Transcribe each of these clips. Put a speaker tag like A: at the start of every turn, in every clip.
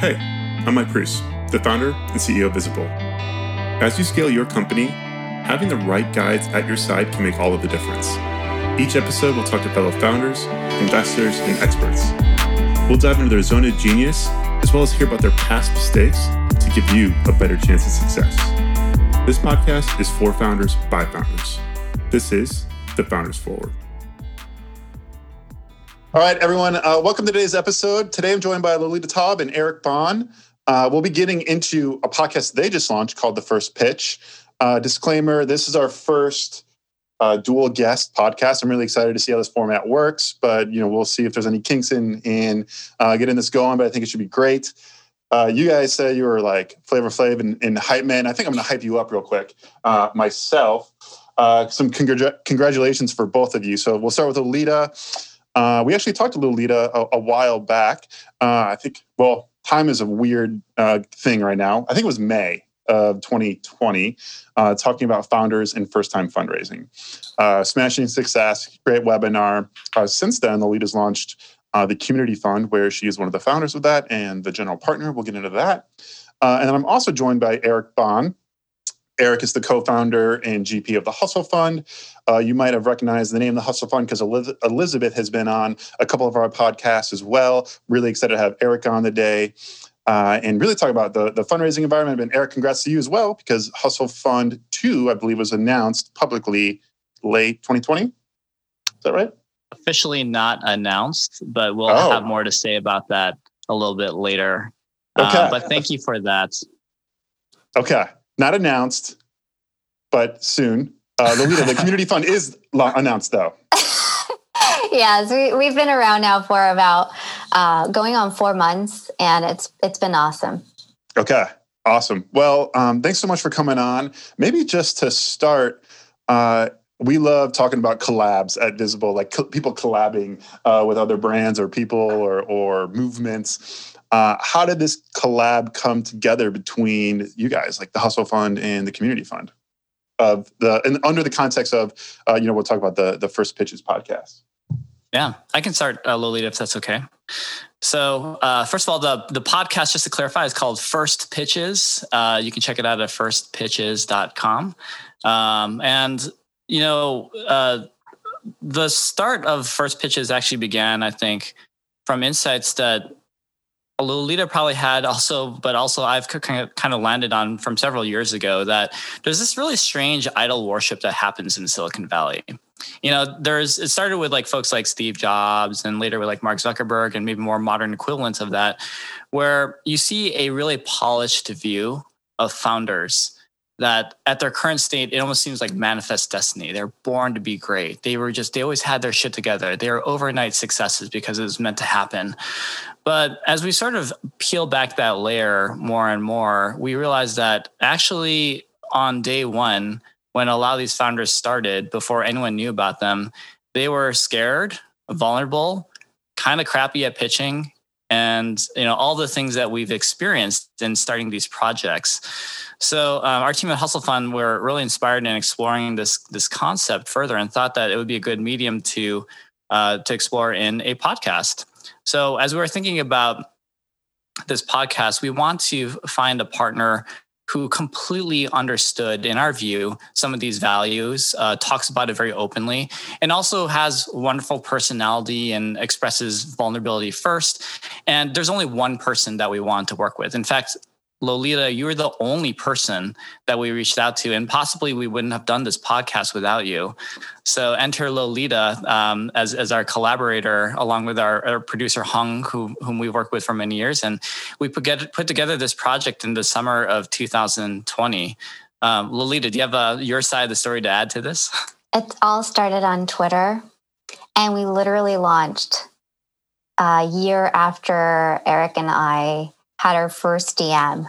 A: Hey, I'm Mike Preuss, the founder and CEO of Visible. As you scale your company, having the right guides at your side can make all of the difference. Each episode, we'll talk to fellow founders, investors, and experts. We'll dive into their zone of genius, as well as hear about their past mistakes to give you a better chance of success. This podcast is for founders by founders. This is the Founders Forward.
B: All right, everyone. Uh, welcome to today's episode. Today I'm joined by Lolita Taub and Eric Bahn. Uh, we'll be getting into a podcast they just launched called The First Pitch. Uh, disclaimer this is our first uh, dual guest podcast. I'm really excited to see how this format works, but you know we'll see if there's any kinks in, in uh, getting this going, but I think it should be great. Uh, you guys said you were like Flavor Flav and, and Hype Man. I think I'm going to hype you up real quick myself. some congr- congratulations for both of you. So we'll start with Lolita. Uh, we actually talked to Lolita a, a while back. Uh, I think, well, time is a weird uh, thing right now. I think it was May of 2020, uh, talking about founders and first time fundraising. Uh, smashing success, great webinar. Uh, since then, Lolita's launched the Community Fund, where she is one of the founders of that and the general partner. We'll get into that. and I'm also joined by Eric Bahn. Eric is the co-founder and GP of the Hustle Fund. Uh, you might have recognized the name the Hustle Fund because Elizabeth has been on a couple of our podcasts as well. Really excited to have Eric on today uh, and really talk about the, the fundraising environment. And Eric, congrats to you as well because Hustle Fund 2, I believe, was announced publicly late 2020. Is that right?
C: Officially not announced, but we'll oh. have more to say about that a little bit later. Uh, okay. Uh, but thank you for that.
B: Okay not announced, but soon. Uh, Lolita, the community fund is announced though.
D: yes, we, we've been around now for about uh, going on four months, and it's it's been awesome.
B: Okay, awesome. Well, um, thanks so much for coming on. Maybe just to start, uh, we love talking about collabs at Visible, like co- people collabing uh, with other brands or people or or movements. Uh, how did this collab come together between you guys, like the Hustle Fund and the Community Fund, of the and under the context of uh, you know we'll talk about the the First Pitches podcast.
C: Yeah, I can start, uh, Lolita, if that's okay. So, uh, first of all, the the podcast, just to clarify, is called First Pitches. Uh, you can check it out at firstpitches.com. Um, and you know, uh, the start of First Pitches actually began, I think, from insights that Lolita probably had also, but also I've kind of, kind of landed on from several years ago that there's this really strange idol worship that happens in Silicon Valley. You know, there's it started with like folks like Steve Jobs and later with like Mark Zuckerberg and maybe more modern equivalents of that, where you see a really polished view of founders that at their current state, it almost seems like manifest destiny. They're born to be great. They were just, they always had their shit together. They were overnight successes because it was meant to happen. But as we sort of peel back that layer more and more, we realize that actually on day one, when a lot of these founders started, before anyone knew about them, they were scared, vulnerable, kind of crappy at pitching, and you know all the things that we've experienced in starting these projects. So um, our team at Hustle Fund were really inspired in exploring this this concept further, and thought that it would be a good medium to uh, to explore in a podcast. So, as we were thinking about this podcast, we want to find a partner who completely understood, in our view, some of these values, uh, talks about it very openly, and also has wonderful personality and expresses vulnerability first. And there's only one person that we want to work with. In fact, Lolita, you were the only person that we reached out to, and possibly we wouldn't have done this podcast without you. So enter Lolita um, as, as our collaborator, along with our, our, producer Hung, who, whom we've worked with for many years, and we put, get, put together this project in the summer of 2020. Um, Lolita, do you have uh, your side of the story to add to this?
D: It all started on Twitter, and we literally launched a year after Eric and I had our first DM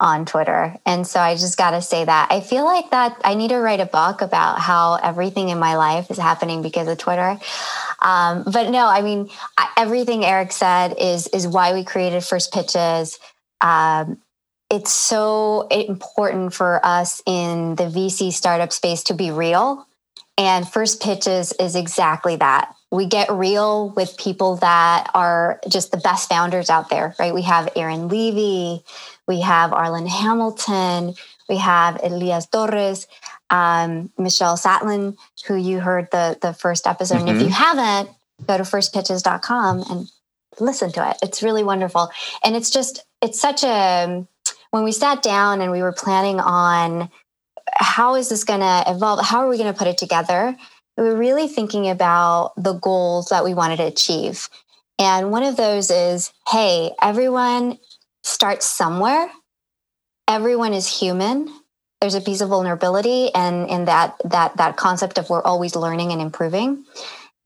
D: on Twitter. And so I just got to say that I feel like that I need to write a book about how everything in my life is happening because of Twitter. Um, but no, I mean, everything Eric said is, is why we created First Pitches. Um, it's so important for us in the VC startup space to be real. And First Pitches is exactly that we get real with people that are just the best founders out there, right? We have Aaron Levie, we have Arlan Hamilton, we have Elias Torres, um, Michelle Zatlyn, who you heard the the first episode. Mm-hmm. And if you mm-hmm. haven't, go to firstpitches.com and listen to it. It's really wonderful. And it's just, it's such a, when we sat down and we were planning on how is this going to evolve? How are we going to put it together? We were really thinking about the goals that we wanted to achieve. And one of those is hey, everyone starts somewhere. Everyone is human. There's a piece of vulnerability and in that that that concept of we're always learning and improving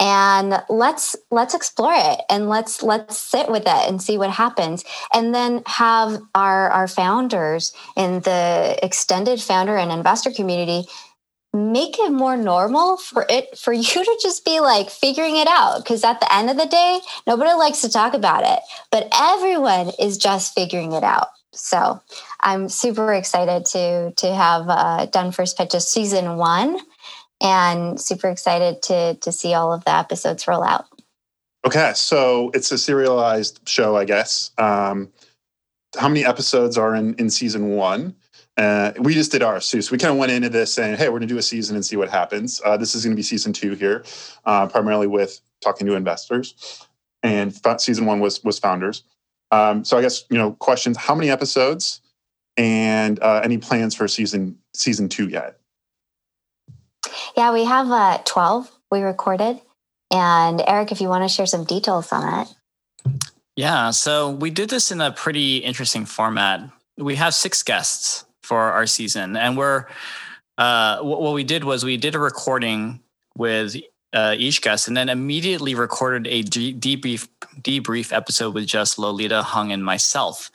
D: and let's let's explore it and let's let's sit with it and see what happens and then have our our founders in the extended founder and investor community make it more normal for it for you to just be like figuring it out because at the end of the day nobody likes to talk about it but everyone is just figuring it out so i'm super excited to to have uh, done first pitches season one and super excited to to see all of the episodes roll out.
B: Okay, so it's a serialized show, I guess. Um, how many episodes are in in season one? Uh, we just did ours too, so we kind of went into this saying, "Hey, we're going to do a season and see what happens." Uh, this is going to be season two here, uh, primarily with talking to investors, and season one was was founders. Um, so I guess you know questions: How many episodes, and uh, any plans for season season two yet?
D: Yeah, we have uh, 12 we recorded. And Eric, if you want to share some details on it.
C: Yeah, so we did this in a pretty interesting format. We have six guests for our season, and we're uh, what we did was we did a recording with uh, each guest, and then immediately recorded a debrief debrief episode with just Lolita Hung and myself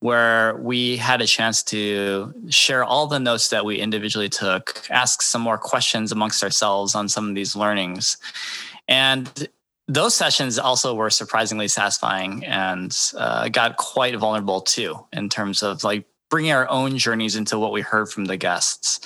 C: where we had a chance to share all the notes that we individually took, ask some more questions amongst ourselves on some of these learnings. And those sessions also were surprisingly satisfying and uh, got quite vulnerable too, in terms of like bringing our own journeys into what we heard from the guests.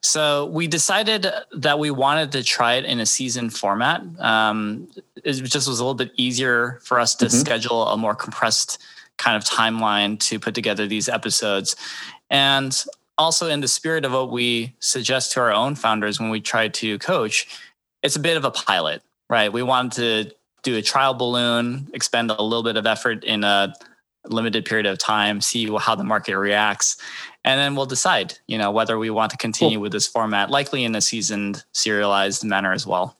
C: So we decided that we wanted to try it in a season format. Um, it just was a little bit easier for us to mm-hmm. schedule a more compressed kind of timeline to put together these episodes. And also, in the spirit of what we suggest to our own founders when we try to coach, it's a bit of a pilot, right? We wanted to do a trial balloon, expend a little bit of effort in a limited period of time, see how the market reacts, and then we'll decide, you know, whether we want to continue cool. with this format, likely in a seasoned, serialized manner as well.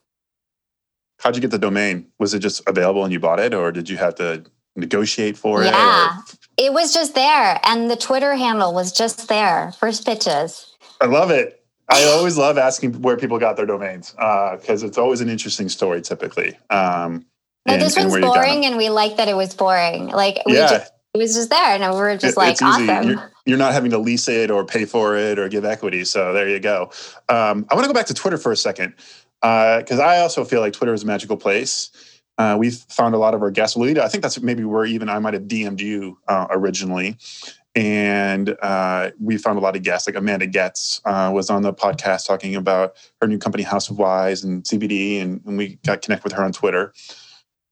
B: How'd you get the domain? Was it just available and you bought it, or did you have to negotiate for
D: yeah,
B: it?
D: Yeah, it was just there, and the Twitter handle was just there. First pitches.
B: I love it. I always love asking where people got their domains because uh, it's always an interesting story, typically. Um,
D: no, and, this one's boring, and we like that it was boring. Like, we yeah. Just, it was just there, and we were just it, like, awesome.
B: You're, you're, not having to lease it or pay for it or give equity. So there you go. Um, I want to go back to Twitter for a second because uh, I also feel like Twitter is a magical place. Uh, we've found a lot of our guests. Lolita, I think that's maybe where even I might have DM'd you uh, originally. And uh, we found a lot of guests, like Amanda Goetz uh, was on the podcast talking about her new company, House of Wise and CBD, and, and we got connect with her on Twitter.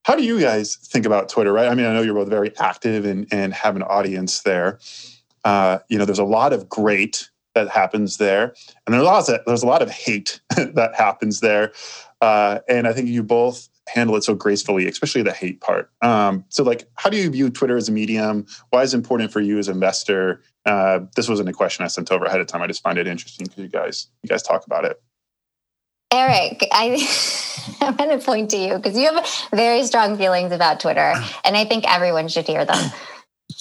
B: How do you guys think about Twitter, right? I mean, I know you're both very active and, and have an audience there. Uh, you know, there's a lot of great that happens there, and there's a lot of, there's a lot of hate that happens there. Uh, and I think you both handle it so gracefully, especially the hate part. Um, so, like, how do you view Twitter as a medium? Why is it important for you as an investor? Uh, this wasn't a question I sent over ahead of time. I just find it interesting because you guys you guys talk about it.
D: Eric, I, I'm going to point to you because you have very strong feelings about Twitter, and I think everyone should hear them.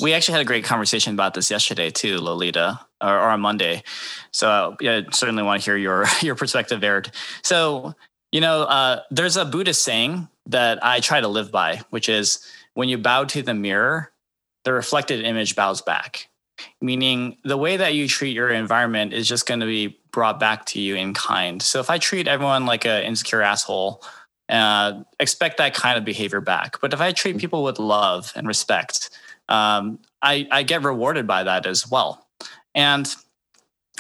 C: We actually had a great conversation about this yesterday too, Lolita, or, or on Monday. So yeah, certainly want to hear your your perspective, Eric. So you know, uh, there's a Buddhist saying that I try to live by, which is when you bow to the mirror, the reflected image bows back. Meaning, the way that you treat your environment is just going to be brought back to you in kind. So, if I treat everyone like an insecure asshole, uh, expect that kind of behavior back. But if I treat people with love and respect, um, I, I get rewarded by that as well. And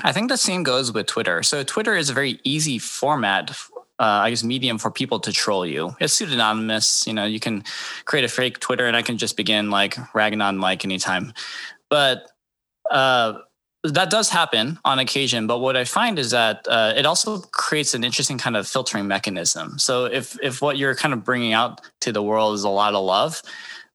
C: I think the same goes with Twitter. So, Twitter is a very easy format uh, I guess medium for people to troll you. It's pseudonymous. You know, you can create a fake Twitter, and I can just begin like ragging on Mike anytime. But uh, that does happen on occasion. But what I find is that uh, it also creates an interesting kind of filtering mechanism. So if if what you're kind of bringing out to the world is a lot of love,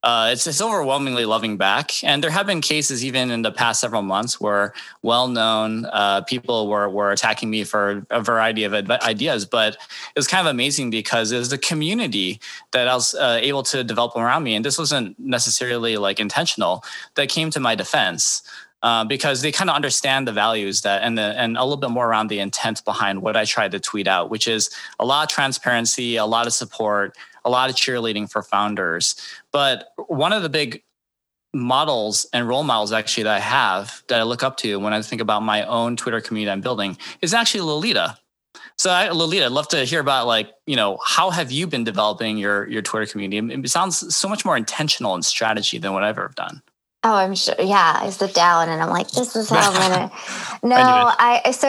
C: uh, it's, it's overwhelmingly loving back. And there have been cases even in the past several months where well-known uh, people were, were attacking me for a variety of ideas. But it was kind of amazing because it was the community that I was uh, able to develop around me. And this wasn't necessarily like intentional that came to my defense. Uh, because they kind of understand the values that and the and a little bit more around the intent behind what I try to tweet out, which is a lot of transparency, a lot of support, a lot of cheerleading for founders. But one of the big models and role models actually that I have that I look up to when I think about my own Twitter community I'm building is actually Lolita. So I, Lolita, I'd love to hear about like, you know, how have you been developing your your Twitter community? It sounds so much more intentional and strategy than what I've ever done.
D: Oh, I'm sure. Yeah, I sit down and I'm like, this is how I'm gonna. No, I, I so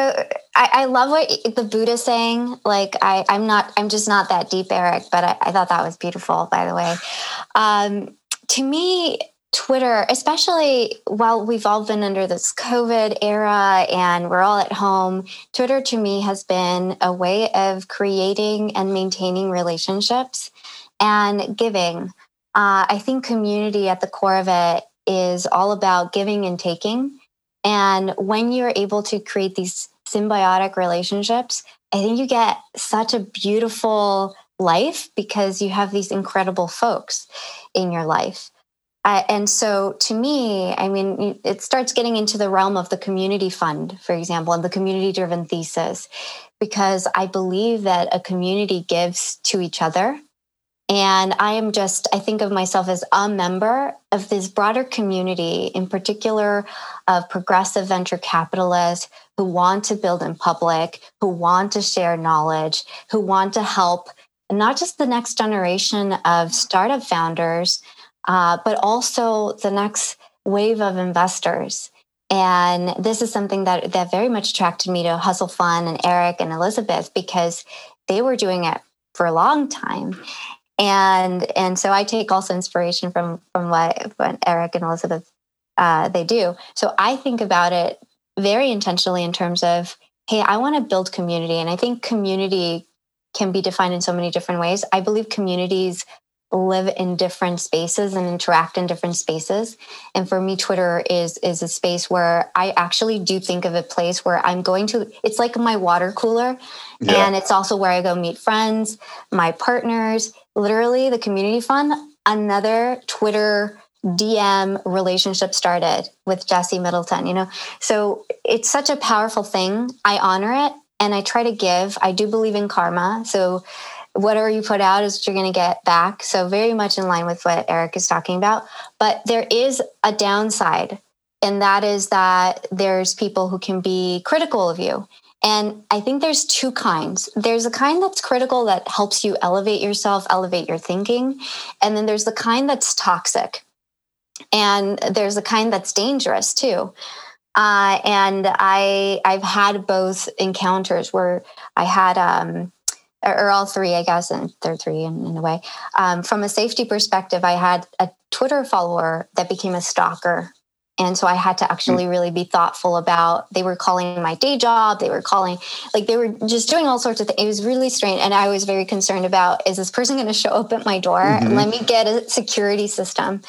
D: I, I, love what the Buddha saying. Like, I I'm not I'm just not that deep, Eric. But I, I thought that was beautiful. By the way, um, to me, Twitter, especially while we've all been under this COVID era and we're all at home, Twitter to me has been a way of creating and maintaining relationships and giving. Uh, I think community at the core of it is all about giving and taking. And when you're able to create these symbiotic relationships, I think you get such a beautiful life because you have these incredible folks in your life. And so to me, I mean, it starts getting into the realm of the community fund, for example, and the community driven thesis, because I believe that a community gives to each other and I am just, I think of myself as a member of this broader community, in particular of progressive venture capitalists who want to build in public, who want to share knowledge, who want to help not just the next generation of startup founders, uh, but also the next wave of investors. And this is something that, that very much attracted me to Hustle Fund and Eric and Elizabeth because they were doing it for a long time and and so I take also inspiration from from what, what Eric and Elizabeth uh, they do. So I think about it very intentionally in terms of, hey, I want to build community, and I think community can be defined in so many different ways. I believe communities live in different spaces and interact in different spaces and for me twitter is is a space where i actually do think of a place where i'm going to it's like my water cooler yeah. and it's also where i go meet friends my partners literally the community fund, another Twitter DM relationship started with Jesse Middleton, you know? So it's such a powerful thing. I honor it and I try to give. I do believe in karma. So whatever you put out is what you're going to get back. So very much in line with what Eric is talking about. But there is a downside, and that is that there's people who can be critical of you and I think there's two kinds. There's a kind that's critical that helps you elevate yourself, elevate your thinking. And then there's the kind that's toxic. And there's a kind that's dangerous too. Uh, and I I've had both encounters where I had um, or all three, I guess, and they're three in, in a way. Um, from a safety perspective, I had a Twitter follower that became a stalker and so i had to actually really be thoughtful about they were calling my day job they were calling like they were just doing all sorts of things it was really strange and i was very concerned about is this person going to show up at my door? Mm-hmm. let me get a security system.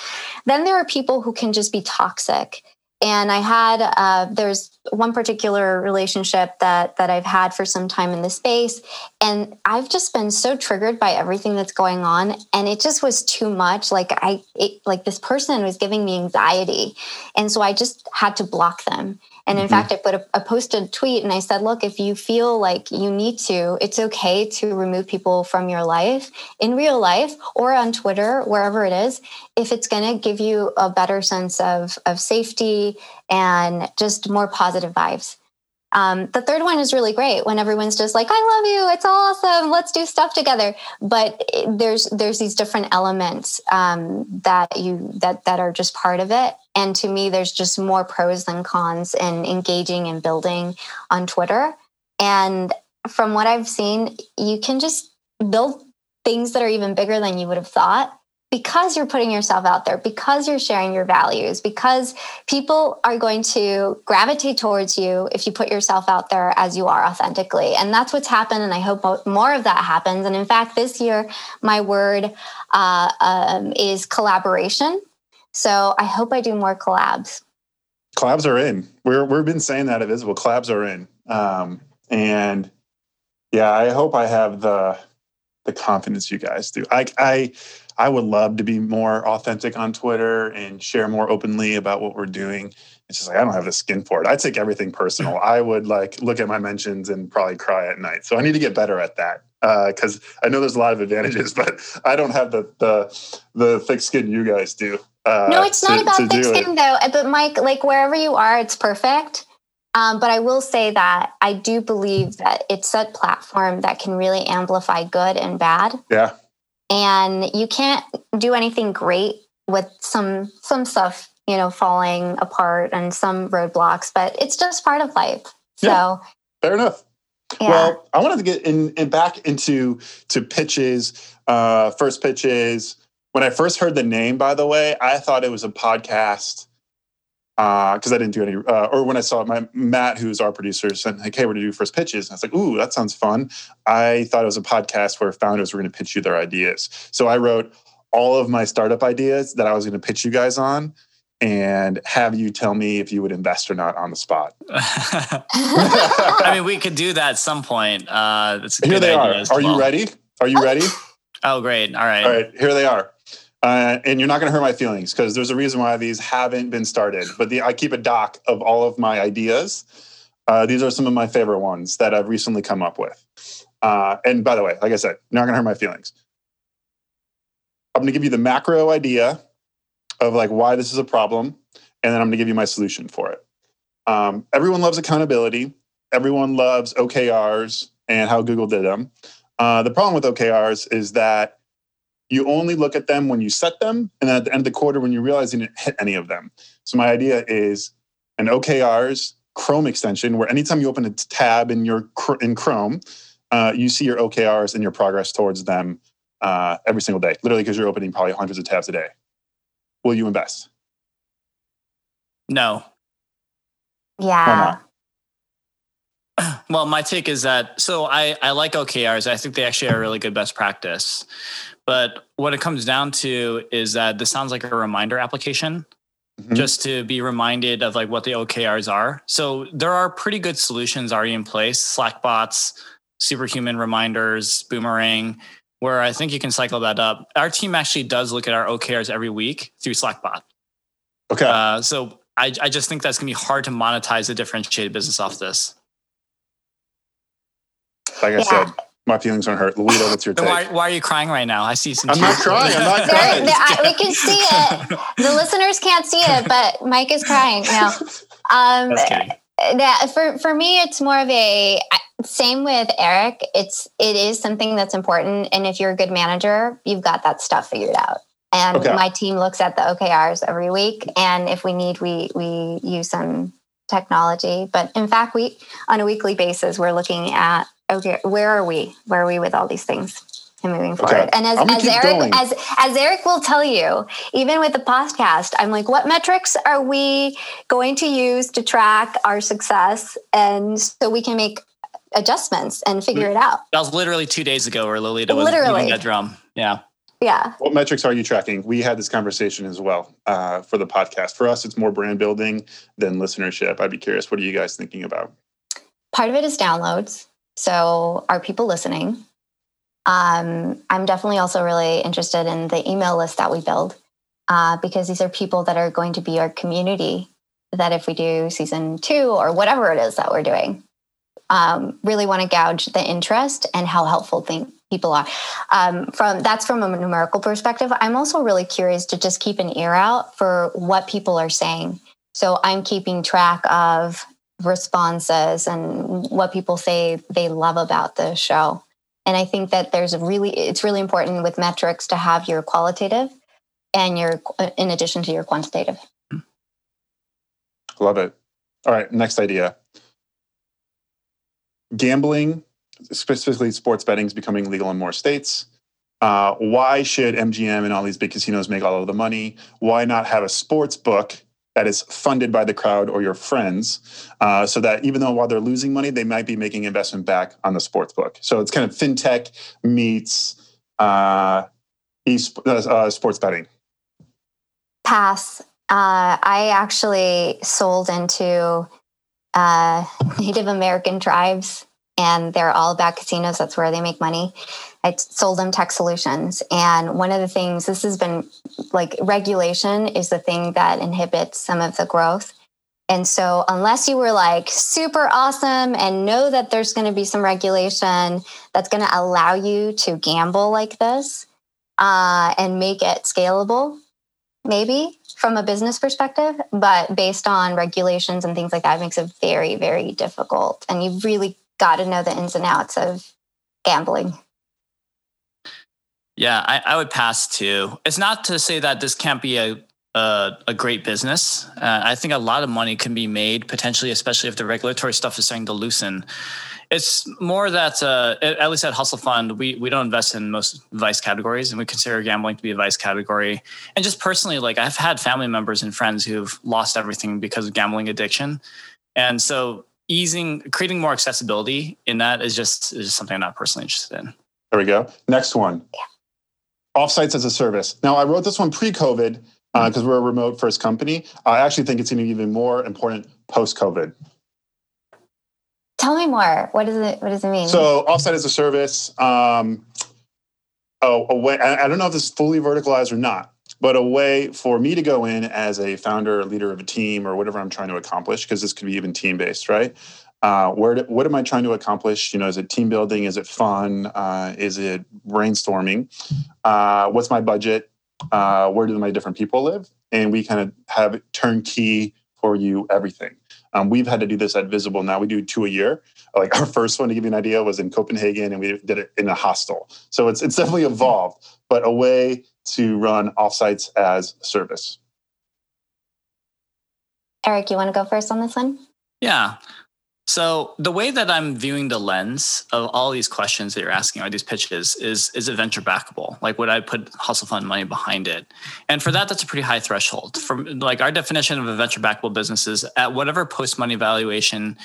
D: Then there are people who can just be toxic and i had uh, there's one particular relationship that that i've had for some time in the space. And i've just been so triggered by everything that's going on. And it just was too much. Like i it, like this person was giving me anxiety. And so i just had to block them and in mm-hmm. fact, I put a, a posted tweet and I said, look, if you feel like you need to, it's okay to remove people from your life in real life or on Twitter, wherever it is, if it's going to give you a better sense of, of safety and just more positive vibes. Um, the third one is really great when everyone's just like, "I love you, it's awesome, let's do stuff together." But there's there's these different elements um, that you that that are just part of it. And to me, there's just more pros than cons in engaging and building on Twitter. And from what I've seen, you can just build things that are even bigger than you would have thought because you're putting yourself out there, because you're sharing your values, because people are going to gravitate towards you if you put yourself out there as you are authentically. And that's what's happened. And I hope more of that happens. And in fact, this year, my word uh, um, is collaboration. So I hope I do more collabs.
B: Collabs are in. We're, we've been saying that at Visible. Collabs are in. Um, and yeah, I hope I have the the confidence you guys do. I I I would love to be more authentic on Twitter and share more openly about what we're doing. It's just like I don't have the skin for it. I take everything personal. I would like look at my mentions and probably cry at night. So I need to get better at that because uh, I know there's a lot of advantages, but I don't have the the the thick skin you guys do.
D: Uh, no, it's not to, about thick skin it. though. But Mike, like wherever you are, it's perfect. Um, but I will say that I do believe that it's a platform that can really amplify good and bad.
B: Yeah.
D: And you can't do anything great with some some stuff, you know, falling apart and some roadblocks, but it's just part of life. So yeah,
B: fair enough. Yeah. Well, I wanted to get in, in back into to pitches, uh, first pitches. When I first heard the name, by the way, I thought it was a podcast because uh, I didn't do any. Uh, or when I saw my Matt, who's our producer, said, like, "Hey, we're gonna do first pitches." And I was like, "Ooh, that sounds fun." I thought it was a podcast where founders were going to pitch you their ideas. So I wrote all of my startup ideas that I was going to pitch you guys on, and have you tell me if you would invest or not on the spot.
C: I mean, we could do that at some point. Uh,
B: Here they are. Are well. you ready? Are you ready?
C: Oh, great! All right.
B: All right. Here they are. Uh, and you're not going to hurt my feelings because there's a reason why these haven't been started. But the, I keep a doc of all of my ideas. Uh, these are some of my favorite ones that I've recently come up with. Uh, and by the way, like I said, not going to hurt my feelings. I'm going to give you the macro idea of like why this is a problem, and then I'm going to give you my solution for it. Um, everyone loves accountability. Everyone loves OKRs and how Google did them. Uh, the problem with OKRs is that you only look at them when you set them, and at the end of the quarter when you realize you didn't hit any of them. So my idea is an OKRs Chrome extension where anytime you open a tab in your in Chrome, uh, you see your OKRs and your progress towards them uh, every single day. Literally, because you're opening probably hundreds of tabs a day. Will you invest?
C: No.
D: Yeah.
C: Well, my take is that so I, I like OKRs. I think they actually are really good best practice. But what it comes down to is that this sounds like a reminder application. Mm-hmm. Just to be reminded of like what the OKRs are. So there are pretty good solutions already in place. Slack bots, superhuman reminders, boomerang, where I think you can cycle that up. Our team actually does look at our OKRs every week through Slackbot.
B: Okay.
C: Uh, so I, I just think that's gonna be hard to monetize a differentiated business off this.
B: Like I yeah. said, my feelings aren't hurt. Lolita, what's your take?
C: Why, why, are you crying right now? I see some. Tears.
B: I'm not crying. I'm not crying.
D: I, we can see it. The listeners can't see it, but Mike is crying now. Um, that for for me, it's more of a same with Eric. It's it is something that's important, and if you're a good manager, you've got that stuff figured out. And okay. my team looks at the OKRs every week, and if we need, we we use some technology. But in fact, we on a weekly basis, we're looking at okay, where are we? Where are we with all these things? And moving forward. Okay. And as, as Eric going. as as Eric will tell you, even with the podcast, I'm like, what metrics are we going to use to track our success and so we can make adjustments and figure it out.
C: That was literally two days ago where Lolita was literally. that drum. Yeah.
D: Yeah.
B: What metrics are you tracking? We had this conversation as well uh, for the podcast. For us, it's more brand building than listenership. I'd be curious, what are you guys thinking about?
D: Part of it is downloads. So, are people listening? Um, I'm definitely also really interested in the email list that we build uh, because these are people that are going to be our community. That if we do season two or whatever it is that we're doing, um, really want to gauge the interest and how helpful people are. Um, from that's from a numerical perspective. I'm also really curious to just keep an ear out for what people are saying. So I'm keeping track of responses and what people say they love about the show. And I think that there's a really, it's really important with metrics to have your qualitative and your, in addition to your quantitative.
B: Love it. All right, next idea. Gambling specifically sports betting is becoming legal in more states. Uh, why should MGM and all these big casinos make all of the money? Why not have a sports book that is funded by the crowd or your friends, uh, so that even though while they're losing money, they might be making investment back on the sports book. So it's kind of fintech meets uh, uh, uh, sports betting.
D: Pass. Uh, I actually sold into uh, Native American tribes, and they're all about casinos. That's where they make money. I sold them tech solutions. And one of the things, this has been like regulation is the thing that inhibits some of the growth. And so, unless you were like super awesome and know that there's going to be some regulation that's going to allow you to gamble like this uh, and make it scalable, maybe from a business perspective, but based on regulations and things like that, makes it very, very difficult. And you've really got to know the ins and outs of gambling.
C: Yeah, I, I would pass too. It's not to say that this can't be a a, a great business. Uh, I think a lot of money can be made potentially, especially if the regulatory stuff is starting to loosen. It's more that, uh, at least at Hustle Fund, we we don't invest in most vice categories, and we consider gambling to be a vice category. And just personally, like I've had family members and friends who've lost everything because of gambling addiction, and so easing, creating more accessibility in that is just is just something I'm not personally interested in.
B: There we go. Next one. Offsites as a service. Now, I wrote this one pre-COVID because uh, we're a remote first company. I actually think it's going to be even more important post-COVID.
D: Tell me more. What does it What does it mean?
B: So, offsite as a service. Um, oh, a way. I don't know if this is fully verticalized or not, but a way for me to go in as a founder or leader of a team or whatever I'm trying to accomplish, because this could be even team based, right? Uh, where do, what am I trying to accomplish? You know, is it team building? Is it fun? Uh, is it brainstorming? Uh, what's my budget? Uh, where do my different people live? And we kind of have turnkey for you everything. Um, we've had to do this at Visible now. We do two a year. Like our first one, to give you an idea, was in Copenhagen, and we did it in a hostel. So it's it's definitely evolved, but a way to run offsites as service.
D: Eric, you want to go first on this one?
C: Yeah. So the way that I'm viewing the lens of all these questions that you're asking or these pitches is is it venture backable? Like would I put hustle fund money behind it? And for that, that's a pretty high threshold. From like our definition of a venture backable business is at whatever post money valuation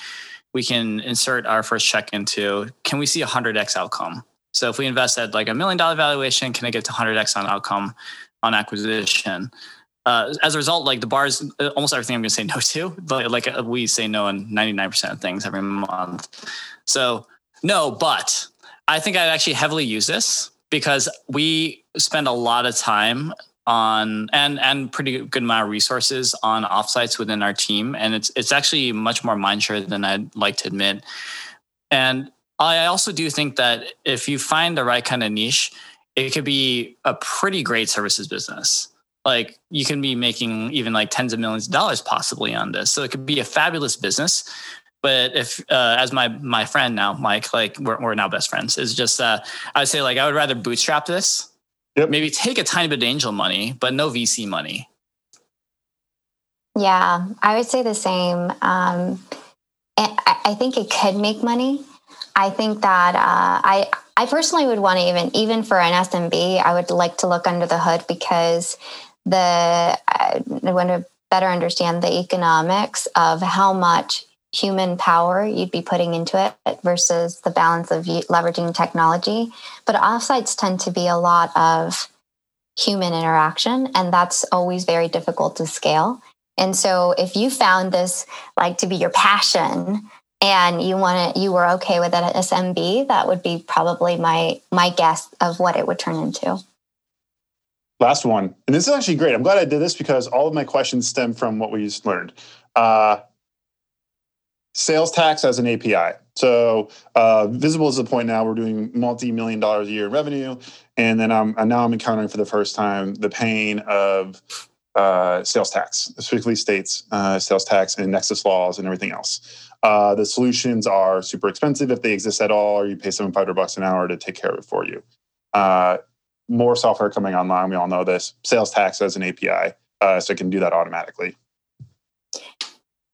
C: we can insert our first check into, can we see a hundred X outcome? So if we invest at like a million dollar valuation, can I get to 100x on outcome on acquisition? Uh, as a result, like the bars, uh, almost everything I'm going to say no to, but like uh, we say no on 99% of things every month. So no, but I think I'd actually heavily use this because we spend a lot of time on and and pretty good amount of resources on offsites within our team, and it's it's actually much more mindshare than I'd like to admit. And I also do think that if you find the right kind of niche, it could be a pretty great services business like you can be making even like tens of millions of dollars possibly on this. So it could be a fabulous business. But if uh, as my my friend now mike like we're, we're now best friends is just uh, i would say like i would rather bootstrap this. Yep. maybe take a tiny bit of angel money but no vc money.
D: Yeah i would say the same. Um, I, think it could make money. I think that uh, i I personally would want to even even for an SMB, I would like to look under the hood because the I want to better understand the economics of how much human power you'd be putting into it versus the balance of leveraging technology. But offsites tend to be a lot of human interaction, and that's always very difficult to scale. And so, if you found this like to be your passion and you want to, you were okay with it at SMB, that would be probably my my guess of what it would turn into.
B: Last one. And this is actually great. I'm glad I did this because all of my questions stem from what we just learned. Uh, sales tax as an API. So uh, visible is the point now we're doing multi-million dollars a year in revenue. And then I'm and now I'm encountering for the first time the pain of uh, sales tax, specifically states uh, sales tax and nexus laws and everything else. Uh, the solutions are super expensive if they exist at all, or you pay seven five bucks an hour to take care of it for you. More software coming online. We all know this. Sales tax as an API, uh, so it can do that automatically.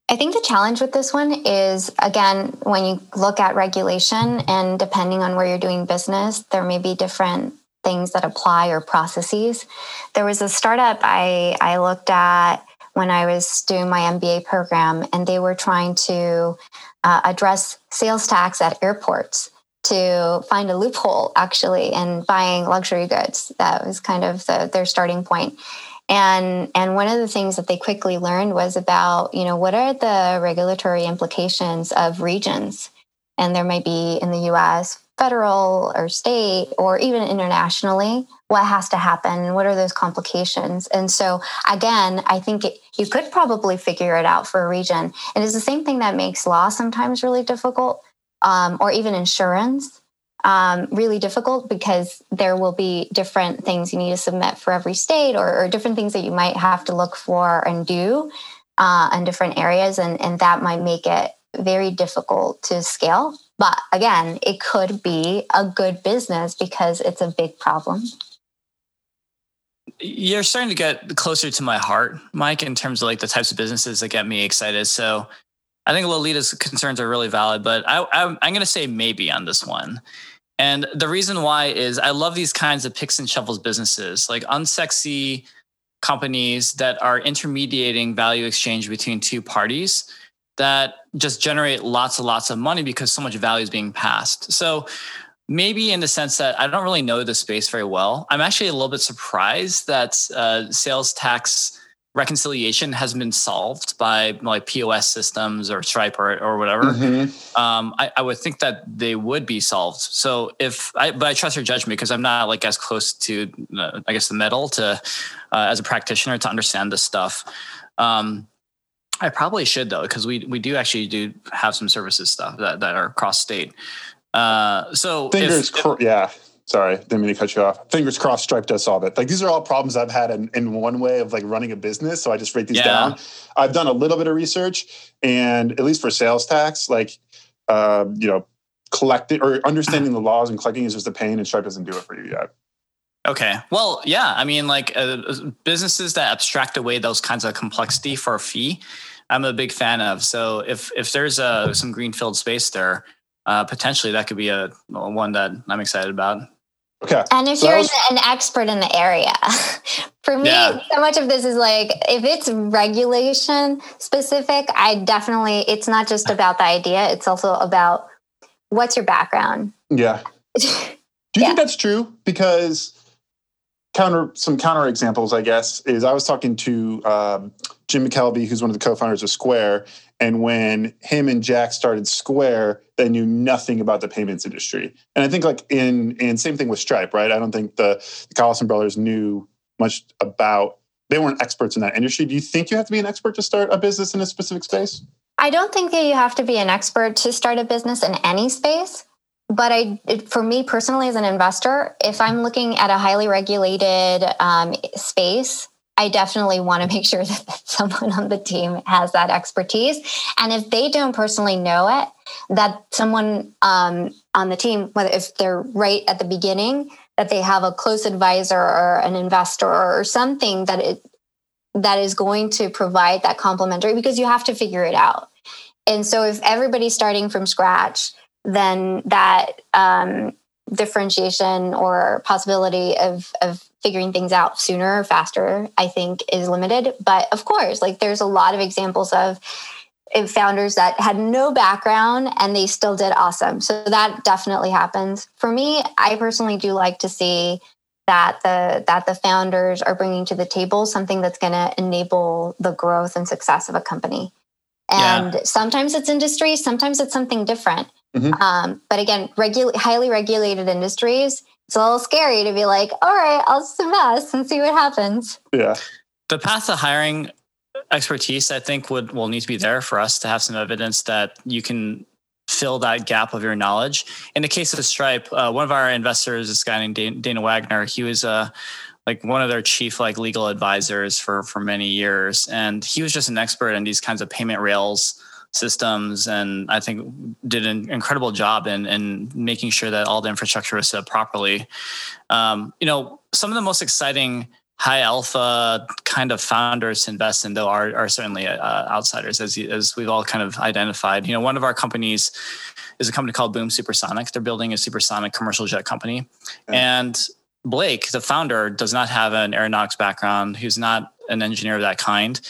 D: I think the challenge with this one is again, when you look at regulation and depending on where you're doing business, there may be different things that apply or processes. There was a startup I, I looked at when I was doing my MBA program, and they were trying to uh, address sales tax at airports to find a loophole actually in buying luxury goods. That was kind of the, their starting point. And and one of the things that they quickly learned was about, you know, what are the regulatory implications of regions? And there might be in the US federal or state or even internationally what has to happen what are those complications and so again i think it, you could probably figure it out for a region and it's the same thing that makes law sometimes really difficult um, or even insurance um, really difficult because there will be different things you need to submit for every state or, or different things that you might have to look for and do uh, in different areas. And, and that might make it very difficult to scale. But again, it could be a good business because it's a big problem.
C: You're starting to get closer to my heart, Mike, in terms of like the types of businesses that get me excited. So I think Lolita's concerns are really valid, but I, I'm going to say maybe on this one. And the reason why is I love these kinds of picks and shovels businesses, like unsexy companies that are intermediating value exchange between two parties that just generate lots and lots of money because so much value is being passed. So maybe in the sense that I don't really know the space very well. I'm actually a little bit surprised that uh, sales tax reconciliation hasn't been solved by like POS systems or Stripe or, or whatever, mm-hmm. um, I, I, would think that they would be solved. So if I, but I trust your judgment because I'm not like as close to, uh, I guess, the metal to, uh, as a practitioner to understand this stuff. Um, I probably should though, because we we do actually do have some services stuff that, that are cross state. Uh, so
B: fingers, if, if, yeah. Sorry, didn't mean to cut you off. Fingers crossed, Stripe does solve it. Like these are all problems I've had in, in one way of like running a business. So I just write these yeah. down. I've done a little bit of research, and at least for sales tax, like uh, you know, collecting or understanding the laws and collecting is just a pain, and Stripe doesn't do it for you yet.
C: Okay. Well, yeah. I mean, like uh, businesses that abstract away those kinds of complexity for a fee, I'm a big fan of. So if if there's a uh, some greenfield space there, uh, potentially that could be a one that I'm excited about.
B: Okay.
D: And if so you're was- an expert in the area, for me, yeah. so much of this is like if it's regulation specific, I definitely, it's not just about the idea, it's also about what's your background.
B: Yeah. Do you yeah. think that's true? Because counter some counter examples, I guess, is I was talking to um, Jim McKelvey, who's one of the co-founders of Square, and when him and Jack started Square, they knew nothing about the payments industry. And I think like in and same thing with Stripe, right? I don't think the, the Collison brothers knew much about. They weren't experts in that industry. Do you think you have to be an expert to start a business in a specific space?
D: I don't think that you have to be an expert to start a business in any space but I, for me personally, as an investor, if I'm looking at a highly regulated um, space, I definitely want to make sure that someone on the team has that expertise. And if they don't personally know it, that someone um, on the team, whether if they're right at the beginning, that they have a close advisor or an investor or something that it that is going to provide that complementary because you have to figure it out. And so if everybody's starting from scratch, then that um, differentiation or possibility of of figuring things out sooner or faster, I think, is limited. But of course, like there's a lot of examples of uh, founders that had no background and they still did awesome. So that definitely happens. For me, I personally do like to see that the that the founders are bringing to the table something that's going to enable the growth and success of a company. And yeah. sometimes it's industry, sometimes it's something different. Mm-hmm. Um, but again, regu- highly regulated industries, it's a little scary to be like, all right, I'll just invest and see what happens.
B: Yeah.
C: The path to hiring expertise, I think, would will need to be there for us to have some evidence that you can fill that gap of your knowledge. In the case of Stripe, uh, one of our investors, this guy named Dana Wagner, he was uh, like one of their chief like legal advisors for for many years, and he was just an expert in these kinds of payment rails systems and I think did an incredible job in, in making sure that all the infrastructure was set up properly. Um, you know, some of the most exciting high alpha kind of founders to invest in though are, are certainly uh, outsiders as, as we've all kind of identified. You know one of our companies is a company called boom supersonic. They're building a supersonic commercial jet company. And blake the founder does not have an aeronautics background. He's not an engineer of that kind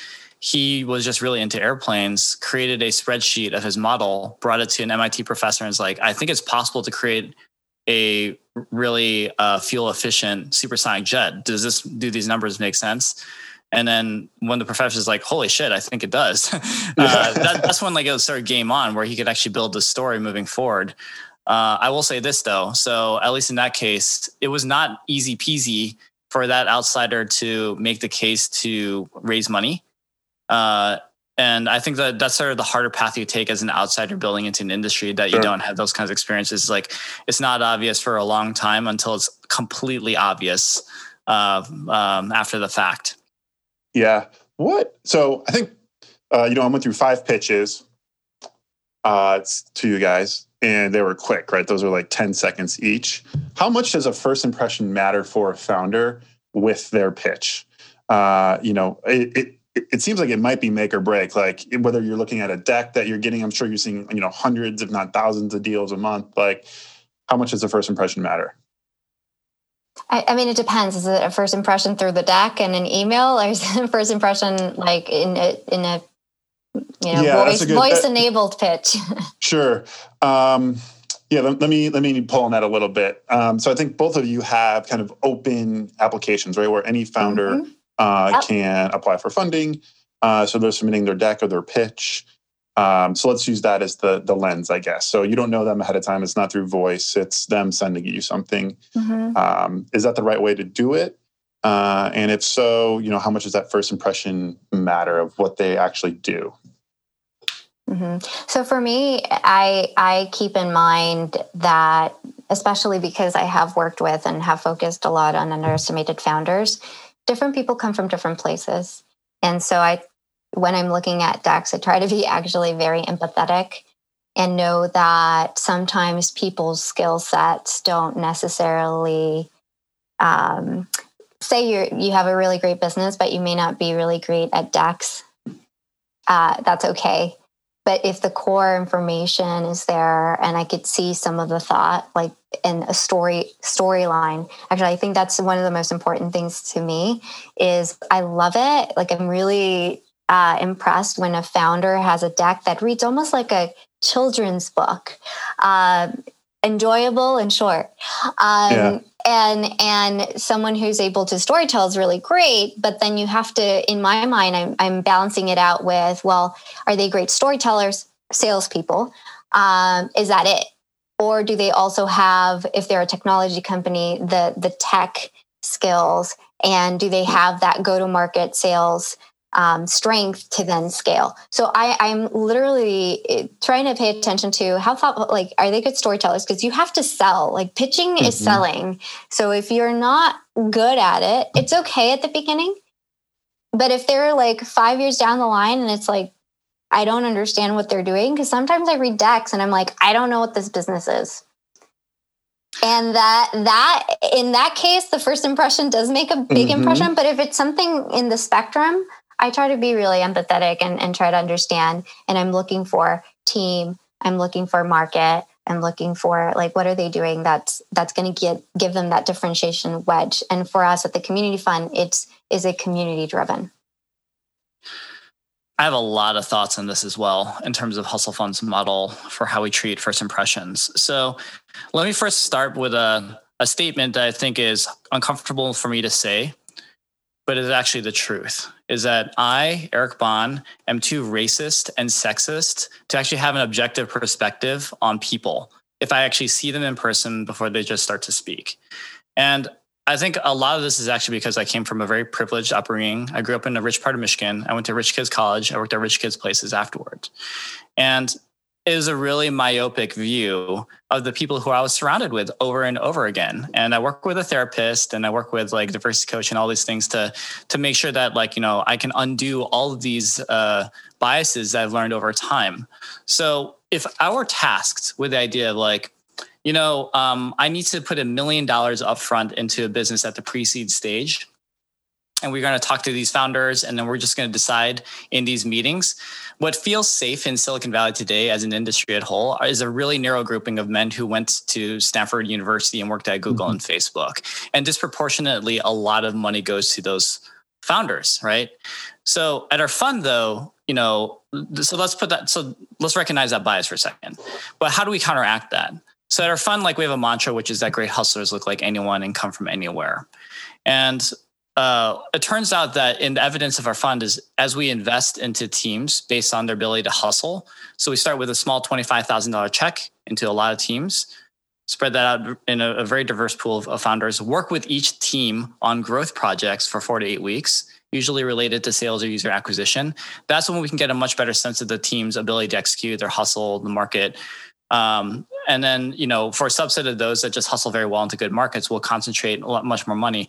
C: he was just really into airplanes created a spreadsheet of his model brought it to an mit professor and was like i think it's possible to create a really uh, fuel efficient supersonic jet. Does this do these numbers make sense? And then when the professor's like, "Holy shit, I think it does," uh, that, that's when like it started game on, where he could actually build the story moving forward. Uh, I will say this though, so at least in that case, it was not easy peasy for that outsider to make the case to raise money. Uh, and I think that that's sort of the harder path you take as an outsider building into an industry that sure. you don't have those kinds of experiences. Like it's not obvious for a long time until it's completely obvious uh, um, after the fact.
B: Yeah. What? So I think, uh, you know, I went through five pitches uh, to you guys and they were quick, right? Those were like 10 seconds each. How much does a first impression matter for a founder with their pitch? Uh, you know, it, it it seems like it might be make or break. Like whether you're looking at a deck that you're getting, I'm sure you're seeing you know hundreds, if not thousands, of deals a month. Like, how much does the first impression matter?
D: I, I mean, it depends. Is it a first impression through the deck and an email, or is it a first impression like in a in a you know yeah, voice voice enabled pitch?
B: sure. Um, yeah, let, let, me let me pull on that a little bit. Um, so I think both of you have kind of open applications, right, where any founder. Mm-hmm uh, yep. can apply for funding. Uh, so they're submitting their deck or their pitch. Um, so let's use that as the the lens, I guess. So you don't know them ahead of time. It's not through voice. It's them sending you something. Mm-hmm. Um, is that the right way to do it? Uh, and if so, you know, how much does that first impression matter of what they actually do?
D: Mm-hmm. So for me, I I keep in mind that, especially because I have worked with and have focused a lot on underestimated founders different people come from different places. And so I when I'm looking at decks, I try to be actually very empathetic and know that sometimes people's skill sets don't necessarily um, say you you have a really great business, but you may not be really great at decks. Uh, that's okay but if the core information is there and i could see some of the thought like in a story storyline actually i think that's one of the most important things to me is i love it. Like i'm really uh, impressed when a founder has a deck that reads almost like a children's book. Uh, enjoyable and short. Um, yeah. and and someone who's able to storytell is really great but then you have to in my mind i'm, I'm balancing it out with well are they great storytellers salespeople? Um, is that it? Or do they also have if they're a technology company the the tech skills? And do they have that go to market sales um, strength to then scale. So I, I'm literally eh, trying to pay attention to how thought like are they good storytellers? Because you have to sell. Like pitching mm-hmm. is selling. So if you're not good at it, it's okay at the beginning. But if they're like five years down the line and it's like I don't understand what they're doing, because sometimes I read decks and I'm like, I don't know what this business is and that that in that case the first impression does make a big mm-hmm. impression but if it's something in the spectrum I try to be really empathetic and, and try to understand. And I'm looking for team, I'm looking for market, I'm looking for like what are they doing that's that's going to get give them that differentiation wedge. And for us at the community fund, it's is a community driven.
C: I have a lot of thoughts on this as well in terms of Hustle Fund's model for how we treat first impressions. So let me first start with a, a statement that I think is uncomfortable for me to say, but it's actually the truth is that I, Eric Bahn, am too racist and sexist to actually have an objective perspective on people if I actually see them in person before they just start to speak. And I think a lot of this is actually because I came from a very privileged upbringing. I grew up in a rich part of Michigan. I went to rich kids college. I worked at rich kids places afterward. And is a really myopic view of the people who I was surrounded with over and over again. And I work with a therapist and I work with like diversity coach and all these things to to make sure that like, you know, I can undo all of these uh, biases that I've learned over time. So if I were tasked with the idea of like, you know, um, I need to put a million dollars upfront into a business at the pre-seed stage, and we're going to talk to these founders and then we're just going to decide in these meetings what feels safe in silicon valley today as an industry at whole is a really narrow grouping of men who went to stanford university and worked at google mm-hmm. and facebook. And disproportionately a lot of money goes to those founders right? So at our fund though you know so let's put that so let's recognize that bias for a second. But how do we counteract that? So at our fund like we have a mantra which is that great hustlers look like anyone and come from anywhere. And uh, it turns out that in the evidence of our fund is as we invest into teams based on their ability to hustle. So we start with a small $25,000 check into a lot of teams, spread that out in a, a very diverse pool of, of, founders, work with each team on growth projects for four to eight weeks, usually related to sales or user acquisition. That's when we can get a much better sense of the team's ability to execute their hustle, the market. Um, and then, you know, for a subset of those that just hustle very well into good markets, we'll concentrate a lot much more money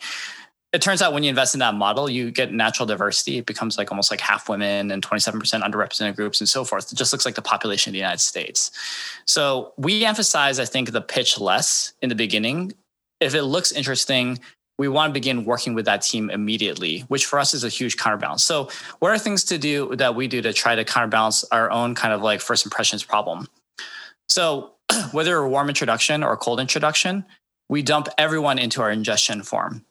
C: it turns out when you invest in that model, you get natural diversity. It becomes like almost like half women and 27% underrepresented groups and so forth. It just looks like the population of the United States. So we emphasize, I think, the pitch less in the beginning. If it looks interesting, we want to begin working with that team immediately, which for us is a huge counterbalance. So, what are things to do that we do to try to counterbalance our own kind of like first impressions problem? So, whether a warm introduction or a cold introduction, we dump everyone into our ingestion form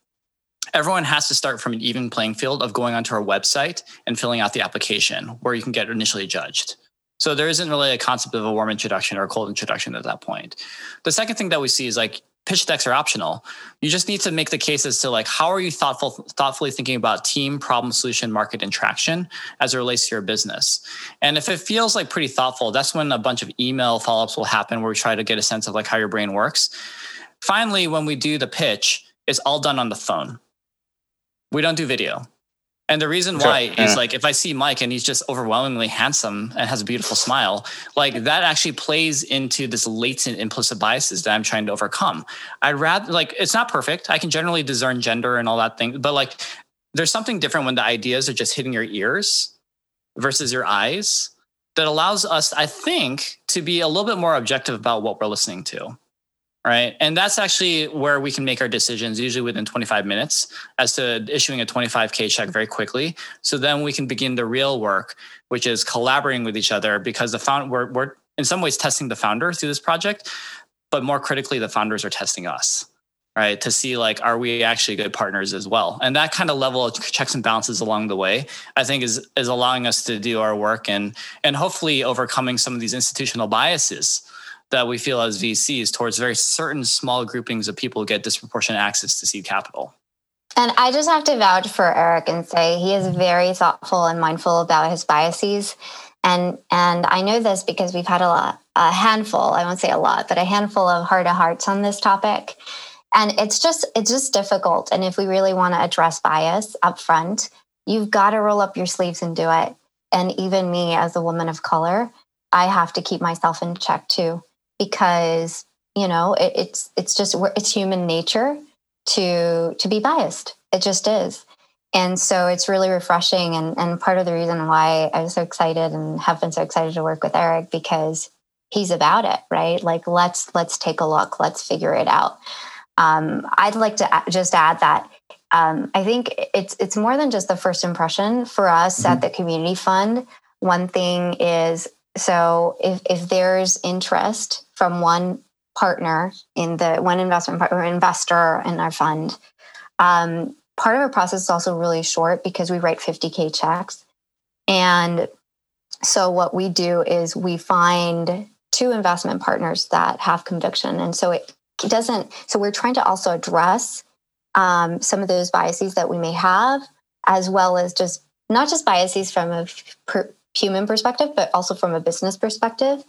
C: everyone has to start from an even playing field of going onto our website and filling out the application where you can get initially judged. So there isn't really a concept of a warm introduction or a cold introduction at that point. The second thing that we see is like pitch decks are optional. You just need to make the case as to like how are you thoughtful thoughtfully thinking about team, problem, solution, market, and traction as it relates to your business. And if it feels like pretty thoughtful, that's when a bunch of email follow-ups will happen where we try to get a sense of like how your brain works. Finally, when we do the pitch, it's all done on the phone. We don't do video. And the reason why sure. is yeah. like if I see Mike and he's just overwhelmingly handsome and has a beautiful smile, like that actually plays into this latent implicit biases that I'm trying to overcome. I'd rather like it's not perfect. I can generally discern gender and all that thing, but like there's something different when the ideas are just hitting your ears versus your eyes that allows us, I think, to be a little bit more objective about what we're listening to right? And that's actually where we can make our decisions, usually within 25 minutes, as to issuing a 25K check very quickly. So then we can begin the real work, which is collaborating with each other because the found we're, we're in some ways testing the founder through this project, but more critically, the founders are testing us. Right. To see like, are we actually good partners as well? And that kind of level of checks and balances along the way, I think is is allowing us to do our work and and hopefully overcoming some of these institutional biases that we feel as VCs towards very certain small groupings of people who get disproportionate access to seed capital.
D: And I just have to vouch for Eric and say he is mm-hmm. very thoughtful and mindful about his biases. And and I know this because we've had a lot, a handful, I won't say a lot, but a handful of heart to hearts on this topic. And it's just it's just difficult. And if we really want to address bias up front, you've got to roll up your sleeves and do it. And even me as a woman of color, I have to keep myself in check too because you know it, it's it's just it's human nature to to be biased. It just is. And so it's really refreshing and, and part of the reason why i was so excited and have been so excited to work with eric because he's about it right? Like let's let's take a look. Let's figure it out. Um, i'd like to just add that um, i think it's it's more than just the first impression. For us mm-hmm. at the community fund one thing is so if, if there's interest from one partner in the one investment or investor in our fund, um, part of our process is also really short because we write 50K checks. And so what we do is we find two investment partners that have conviction. And so it doesn't, so we're trying to also address um, some of those biases that we may have, as well as just not just biases from a human perspective, but also from a business perspective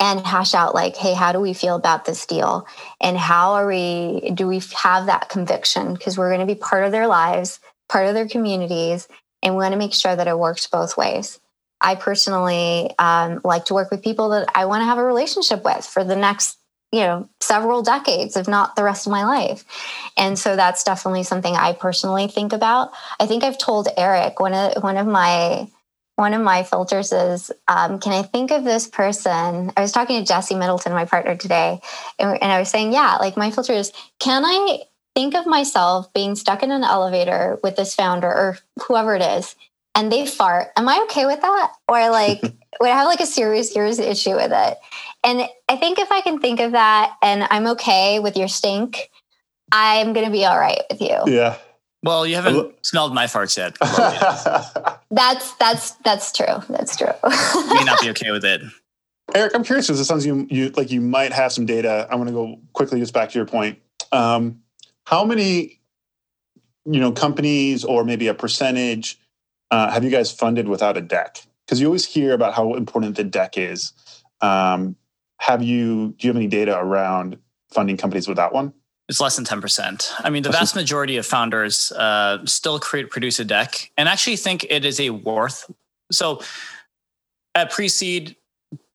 D: and hash out like, hey, how do we feel about this deal? And how are we, do we have that conviction? Because we're going to be part of their lives, part of their communities, and we want to make sure that it works both ways. I personally um, like to work with people that I want to have a relationship with for the next, you know, several decades, if not the rest of my life. And so that's definitely something I personally think about. I think I've told Eric one of one of my one of my filters is um, can I think of this person? I was talking to Jesse Middleton, my partner today, and, and I was saying, yeah, like my filter is can I think of myself being stuck in an elevator with this founder or whoever it is, and they fart, am I okay with that? Or like, would I have like a serious, serious issue with it? And I think if I can think of that and I'm okay with your stink, I'm going to be all right with you.
B: Yeah.
C: Well, you haven't lo- smelled my farts yet.
D: that's that's that's true. That's true.
C: May not be okay with it.
B: Eric, I'm curious because it sounds you you like you might have some data. I want to go quickly just back to your point. Um, how many, you know, companies or maybe a percentage uh, have you guys funded without a deck? Because you always hear about how important the deck is. Um, have you? Do you have any data around funding companies without one?
C: It's less than 10%. I mean, the vast majority of founders uh, still create, produce a deck and actually think it is a worth. So at pre seed,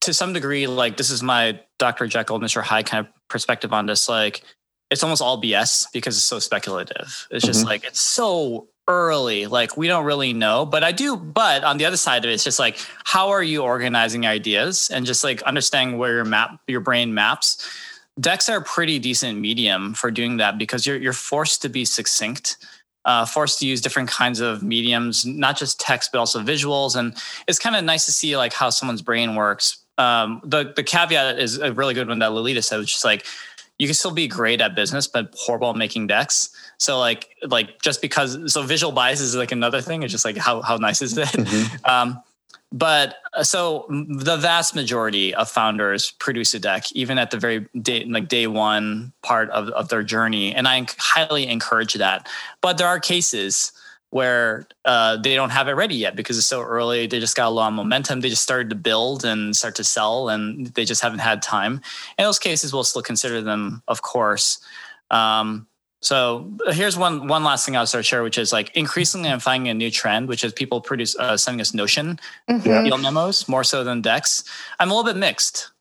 C: to some degree, like this is my Dr. Jekyll, Mr. Hyde kind of perspective on this. Like it's almost all BS because it's so speculative. It's just mm-hmm. like, it's so early. Like we don't really know, but I do. But on the other side of it, it's just like, how are you organizing ideas and just like understanding where your map, your brain maps decks are a pretty decent medium for doing that because you're you're forced to be succinct uh, forced to use different kinds of mediums not just text but also visuals. And it's kind of nice to see like how someone's brain works. Um, the the caveat is a really good one that lolita said which is like you can still be great at business but horrible at making decks. So like like just because so visual bias is like another thing. It's just like how how nice is it? Mm-hmm. um, but uh, so the vast majority of founders produce a deck even at the very day like day one part of, of their journey. And i highly encourage that. But there are cases where uh, they don't have it ready yet because it's so early. They just got a lot of momentum. They just started to build and start to sell and they just haven't had time. In those cases we'll still consider them of course. Um, so here's one one last thing I'll start share, which is like increasingly I'm finding a new trend, which is people produce uh, sending us Notion mm-hmm. deal memos more so than decks. I'm a little bit mixed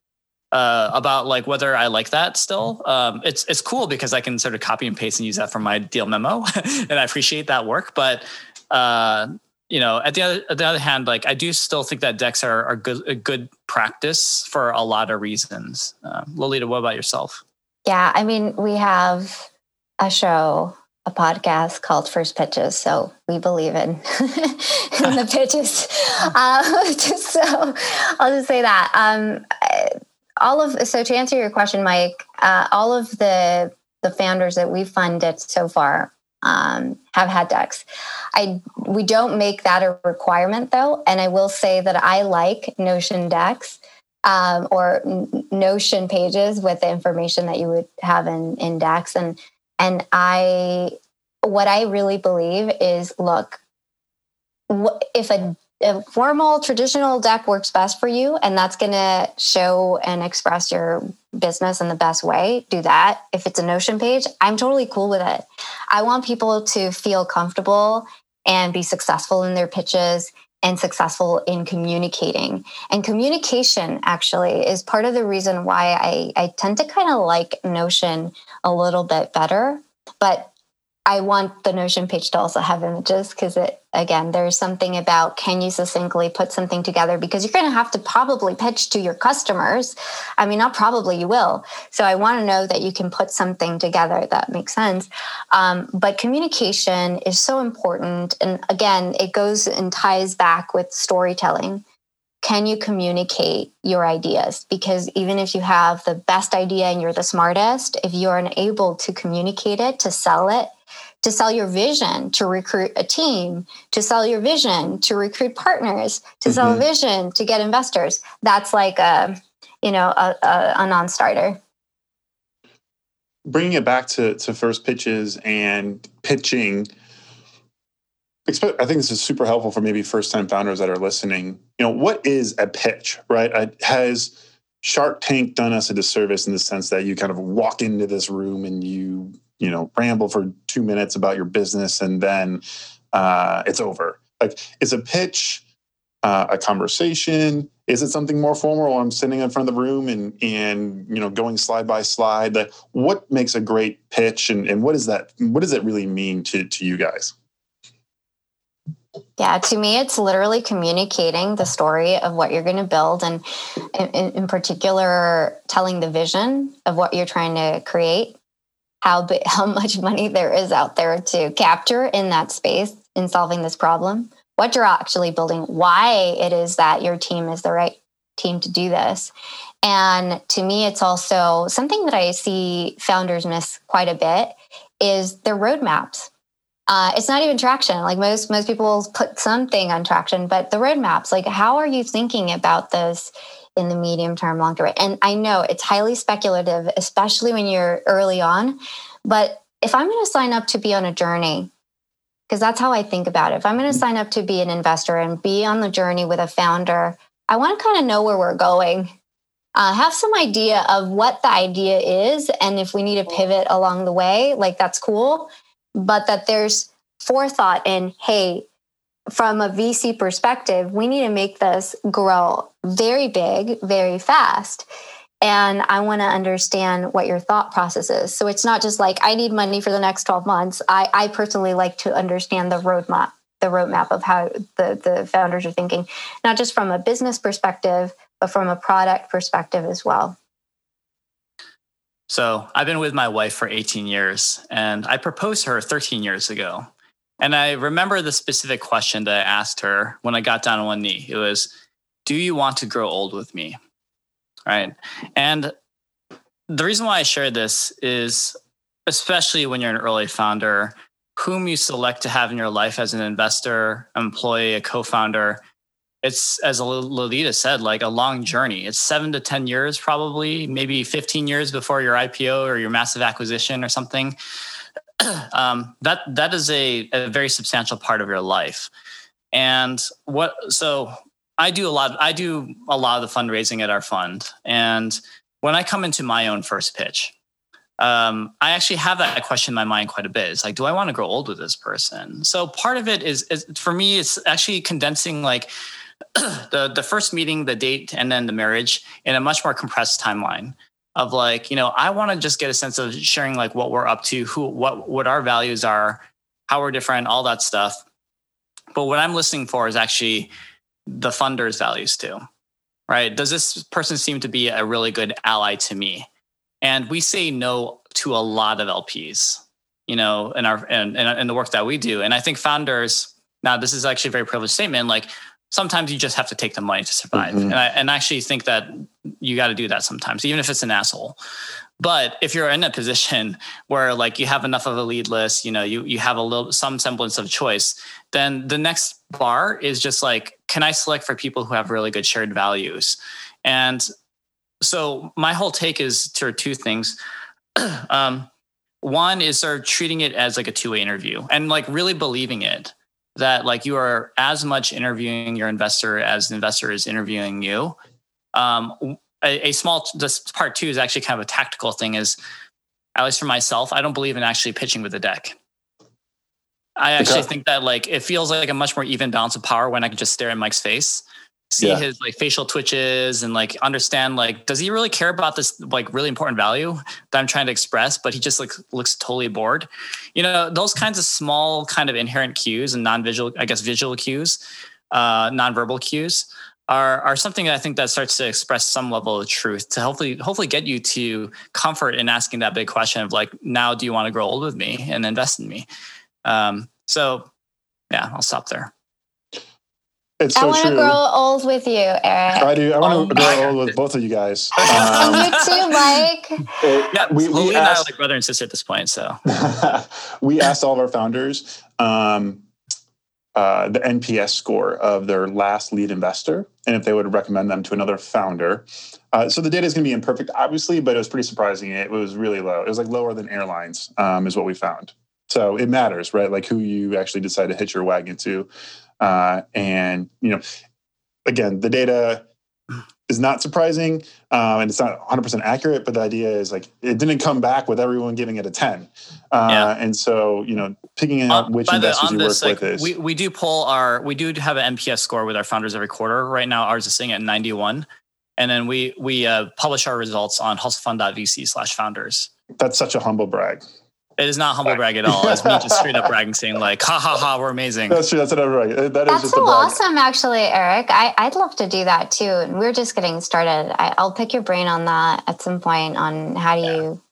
C: uh, about like whether I like that still. Um, it's it's cool because I can sort of copy and paste and use that for my deal memo, and I appreciate that work. But uh, you know, at the other at the other hand, like I do still think that decks are, are good a good practice for a lot of reasons. Uh, Lolita, what about yourself?
D: Yeah, I mean, we have a show, a podcast called First Pitches. So we believe in, in the pitches. Uh, just so I'll just say that. Um, all of so to answer your question, Mike, uh, all of the the founders that we've funded so far um, have had decks. I we don't make that a requirement though, and I will say that I like Notion decks. Um, or Notion pages with the information that you would have in, in decks. And and I, what I really believe is look, if a, a formal traditional deck works best for you and that's going to show and express your business in the best way, do that. If it's a Notion page, I'm totally cool with it. I want people to feel comfortable and be successful in their pitches and successful in communicating. And communication actually is part of the reason why I, I tend to kind of like Notion a little bit better. But I want the Notion page to also have images because it again, there's something about can you succinctly put something together because you're going to have to probably pitch to your customers. I mean, not probably, you will. So I want to know that you can put something together that makes sense. Um, but communication is so important, and again, it goes and ties back with storytelling can you communicate your ideas? Because even if you have the best idea and you're the smartest, if you're unable to communicate it, to sell it, to sell your vision, to recruit a team, to sell your vision, to recruit partners, to mm-hmm. sell a vision, to get investors, that's like a, you know, a, a, a non-starter.
B: Bringing it back to, to first pitches and pitching, I think this is super helpful for maybe first time founders that are listening. You know, what is a pitch, right? Has Shark Tank done us a disservice in the sense that you kind of walk into this room and you, you know, ramble for two minutes about your business and then uh, it's over? Like, is a pitch uh, a conversation? Is it something more formal? I'm sitting in front of the room and and you know going slide by slide. Like, what makes a great pitch, and, and what is that what does it really mean to to you guys?
D: Yeah, to me, it's literally communicating the story of what you're going to build, and in, in, particular, telling the vision of what you're trying to create. How how much money there is out there to capture in that space in solving this problem, what you're actually building, why it is that your team is the right team to do this. And to me, it's also something that I see founders miss quite a bit is their roadmaps. Uh, it's not even traction. Like most most people put something on traction, but the roadmaps. Like, how are you thinking about this in the medium term, long term? And I know it's highly speculative, especially when you're early on. But if I'm going to sign up to be on a journey, because that's how I think about it. If I'm going to sign up to be an investor and be on the journey with a founder, I want to kind of know where we're going uh, have some idea of what the idea is and if we need to pivot along the way like that's cool but that there's forethought in hey from a vc perspective we need to make this grow very big very fast and i want to understand what your thought process is so it's not just like i need money for the next 12 months i, I personally like to understand the roadmap the roadmap of how the, the founders are thinking not just from a business perspective but from a product perspective as well.
C: So I've been with my wife for 18 years and I proposed to her 13 years ago. And I remember the specific question that I asked her when I got down on one knee. It was, Do you want to grow old with me? Right. And the reason why I share this is, especially when you're an early founder, whom you select to have in your life as an investor, employee, a co founder it's as Lolita said, like a long journey. It's seven to 10 years, probably, maybe 15 years before your IPO or your massive acquisition or something. um, that that is a, a very substantial part of your life. And what so I do a lot, I do a lot of the fundraising at our fund. And when I come into my own first pitch, um, I actually have that question in my mind quite a bit. It's like, do I want to grow old with this person? So part of it is, is for me, it's actually condensing like the the first meeting, the date, and then the marriage in a much more compressed timeline of like, you know, I want to just get a sense of sharing like what we're up to, who what what our values are, how we're different, all that stuff. But what I'm listening for is actually the funder's values too. Right? Does this person seem to be a really good ally to me? And we say no to a lot of LPs, you know, in our in, in the work that we do. And I think founders, now this is actually a very privileged statement, like sometimes you just have to take the money to survive. Mm-hmm. And I and I actually think that you got to do that sometimes, even if it's an asshole. But if you're in a position where like you have enough of a lead list, you know, you you have a little some semblance of choice, then the next bar is just like, can I select for people who have really good shared values? And so my whole take is to two things. um, one is sort of treating it as like a two-way interview and like really believing it that like you are as much interviewing your investor as the investor is interviewing you. Um, a, a, small this part two is actually kind of a tactical thing. Is at least for myself, I don't believe in actually pitching with the deck. I actually okay. think that like it feels like a much more even balance of power when I can just stare at Mike's face see yeah. his like facial twitches and like understand like does he really care about this like really important value that I'm trying to express but he just like looks totally bored you know those kinds of small kind of inherent cues and non-visual I guess visual cues uh non-verbal cues are are something that I think that starts to express some level of truth to hopefully hopefully get you to comfort in asking that big question of like now do you want to grow old with me and invest in me um so yeah I'll stop there
D: it's so I want to grow old with you, Eric. I
B: do. I want to oh grow old with both of you guys.
D: Um, you too, Mike.
C: It, yeah, we, we, we asked, like brother and sister at this point. So
B: we asked all of our founders um, uh, the NPS score of their last lead investor, and if they would recommend them to another founder. Uh, so the data is going to be imperfect, obviously, but it was pretty surprising. It was really low. It was like lower than airlines, um, is what we found. So it matters, right? Like who you actually decide to hitch your wagon to. Uh, and you know, again, the data is not surprising um, and it's not 100% accurate but the idea is like it didn't come back with everyone giving it a 10 uh, yeah. and so you know picking out which investors the, you this, work like, with is
C: we, we do pull our we do have an NPS score with our founders every quarter. Right now ours is sitting at 91 and then we we uh, publish our results on hustlefund.vc slash founders.
B: That's such a humble brag
C: it is not humble brag at all. It's me just straight up bragging, saying like, "Ha ha ha, we're amazing."
B: That's true. That's what I'm right. That
D: That's so awesome, actually, Eric. I, I'd love to do that too. And we're just getting started. I, will pick your brain on that at some point on how do you